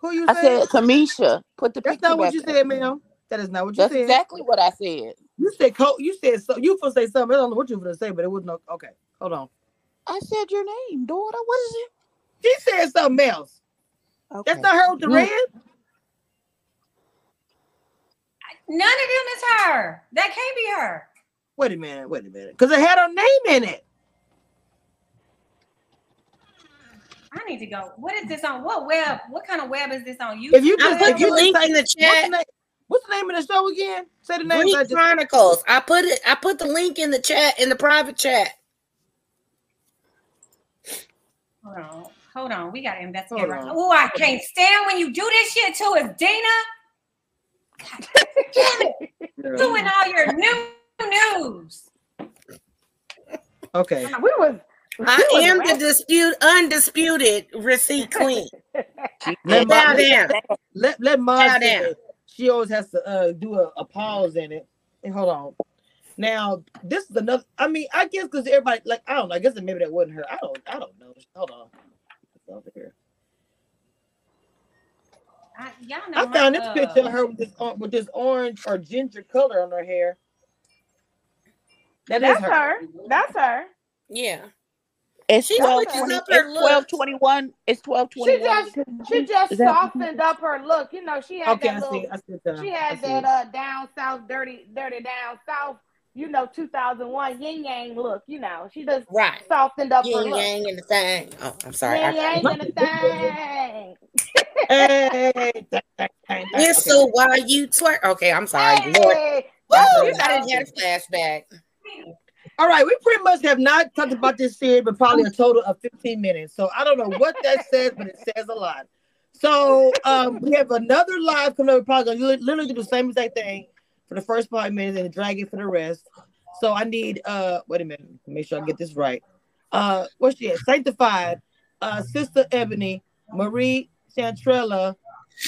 Who you say? I said Cameshia. Put the That's picture not what back you up. said, ma'am. That is not what you That's said. exactly what I said. You said co- you said so you supposed to say something. I don't know what you were gonna say, but it was no okay. Hold on. I said your name, daughter. What is it? She said something else. Okay. That's not her with the Mm. red. None of them is her. That can't be her. Wait a minute, wait a minute. Because it had her name in it. I need to go. What is this on? What web? What kind of web is this on? You If you just put if the you link in the What's chat. the, name, what's the name of the show again? Say the name. Greek Chronicles. I put it. I put the link in the chat in the private chat. Hold on. Hold on. We gotta investigate right. Oh, I can't stand when you do this shit too. Is Dina? God damn it. Doing all your new news. Okay. We was. I we was am the dispute undisputed receipt queen. <laughs> Let, Bow Ma- down. let, let Mom Bow down. She always has to uh, do a, a pause in it. And hold on. Now, this is another. I mean, I guess because everybody, like, I don't know. I guess that maybe that wasn't her. I don't. I don't know. Hold on. It's over here. I, y'all know I my, found this uh, picture of her with this or- with this orange or ginger color on her hair. That is That's her. her. That's her. Yeah. It's She twelve switches twenty. up her It's twelve twenty one. It's twelve She just she just softened up her look. You know, she had Okay, that I little see. I see that. she I had see that uh down south dirty dirty down south, you know, 2001 yin yang look, you know. She just Right. softened up her Yin look. yang and the thing. Oh, I'm sorry. Yin yang and the <laughs> thing. <laughs> Hey, dang, dang, dang, dang. Whistle while you twerk. Okay, I'm sorry. Lord. Woo, I didn't have a flashback. All right, we pretty much have not talked about this series, but probably a total of 15 minutes. So I don't know what that says, but it says a lot. So um, we have another live coming up. We're probably gonna literally do the same exact thing for the first five minutes and drag it for the rest. So I need uh wait a minute, make sure I get this right. Uh what's she at? Sanctified, uh Sister Ebony, Marie Chantrella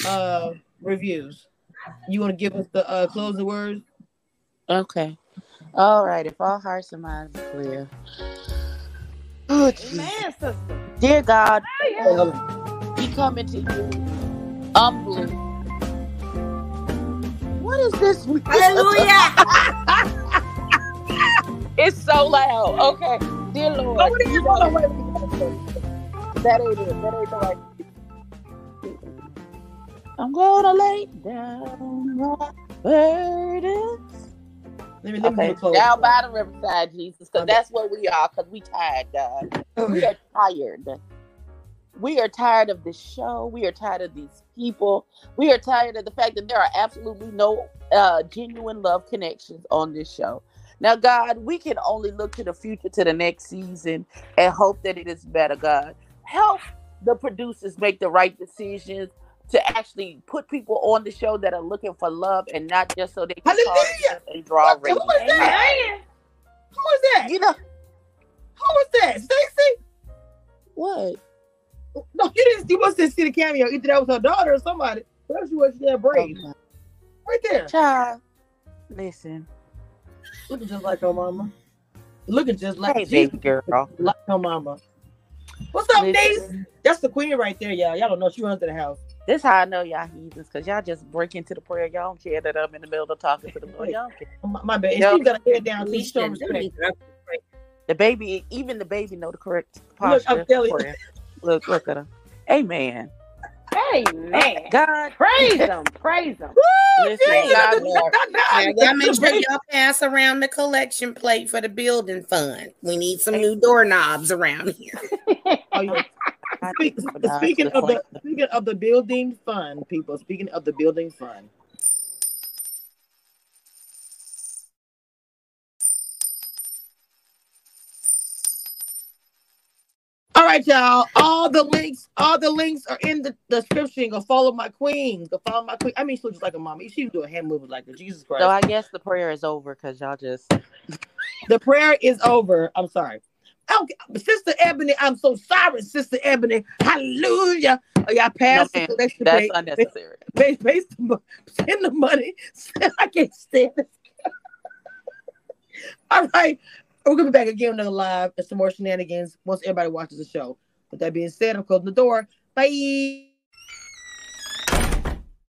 uh reviews. You want to give us the uh closing words? Okay. All right. If all hearts and minds are clear. Oh, Jesus. Man, sister. Dear God, on. we come into you humbly. What is this? Hallelujah. <laughs> It's so loud. Okay. Dear Lord. You know- on, wait, wait. That ain't it. That ain't the right. I'm gonna lay down my burdens. Let me let Okay, do down by the riverside, Jesus, because Okay. that's what we are. Because we tired, God. We are tired. We are tired of this show. We are tired of these people. We are tired of the fact that there are absolutely no uh, genuine love connections on this show. Now, God, we can only look to the future, to the next season, and hope that it is better. God, help the producers make the right decisions to actually put people on the show that are looking for love and not just so they can Hallelujah. and draw Who ratings. was that? Who was that? You know Who was that? Stacy? what? No, you didn't. You must have seen the cameo. Either that was her daughter or somebody. Whoever she was, she had braids right there. Child, listen. Looking just like her mama. Looking just like Hey, baby girl. like her mama. What's up, Niece? Listen, That's the queen right there, y'all. Y'all don't know she runs to the house. This how I know y'all heathens, because y'all just break into the prayer. Y'all don't care that I'm in the middle of talking to the Lord. Y'all don't care. Oh, my, my bad. And Yep. she got her head down. Too. She Alicia, don't respect. interrupt. The baby, even the baby know the correct Look, posture. I'm telling you. prayer. Look, look at her. Amen. Amen. God, Praise <laughs> him. Praise him. listen, Yeah, <laughs> God, Now, y'all make sure y'all pass around the collection plate for the building fund. We need some new doorknobs around here. <laughs> Oh. <laughs> Speak- speaking of the speaking of the building fund, people. Speaking of the building fund. All right, y'all. All the links, all the links are in the description. Go follow my queen. Go follow my queen. I mean, she looks like a mama. She was doing hand movements like that. Jesus Christ. So I guess the prayer is over because y'all just The prayer is over. I'm sorry. Okay, Sister Ebony, I'm so sorry, Sister Ebony. Hallelujah. Oh, y'all passed No, collection that's plate. unnecessary. <laughs> Base, base, send the money. <laughs> I can't stand it. <laughs> All right. We're gonna be back again another live and some more shenanigans once everybody watches the show. With that being said, I'm closing the door. Bye.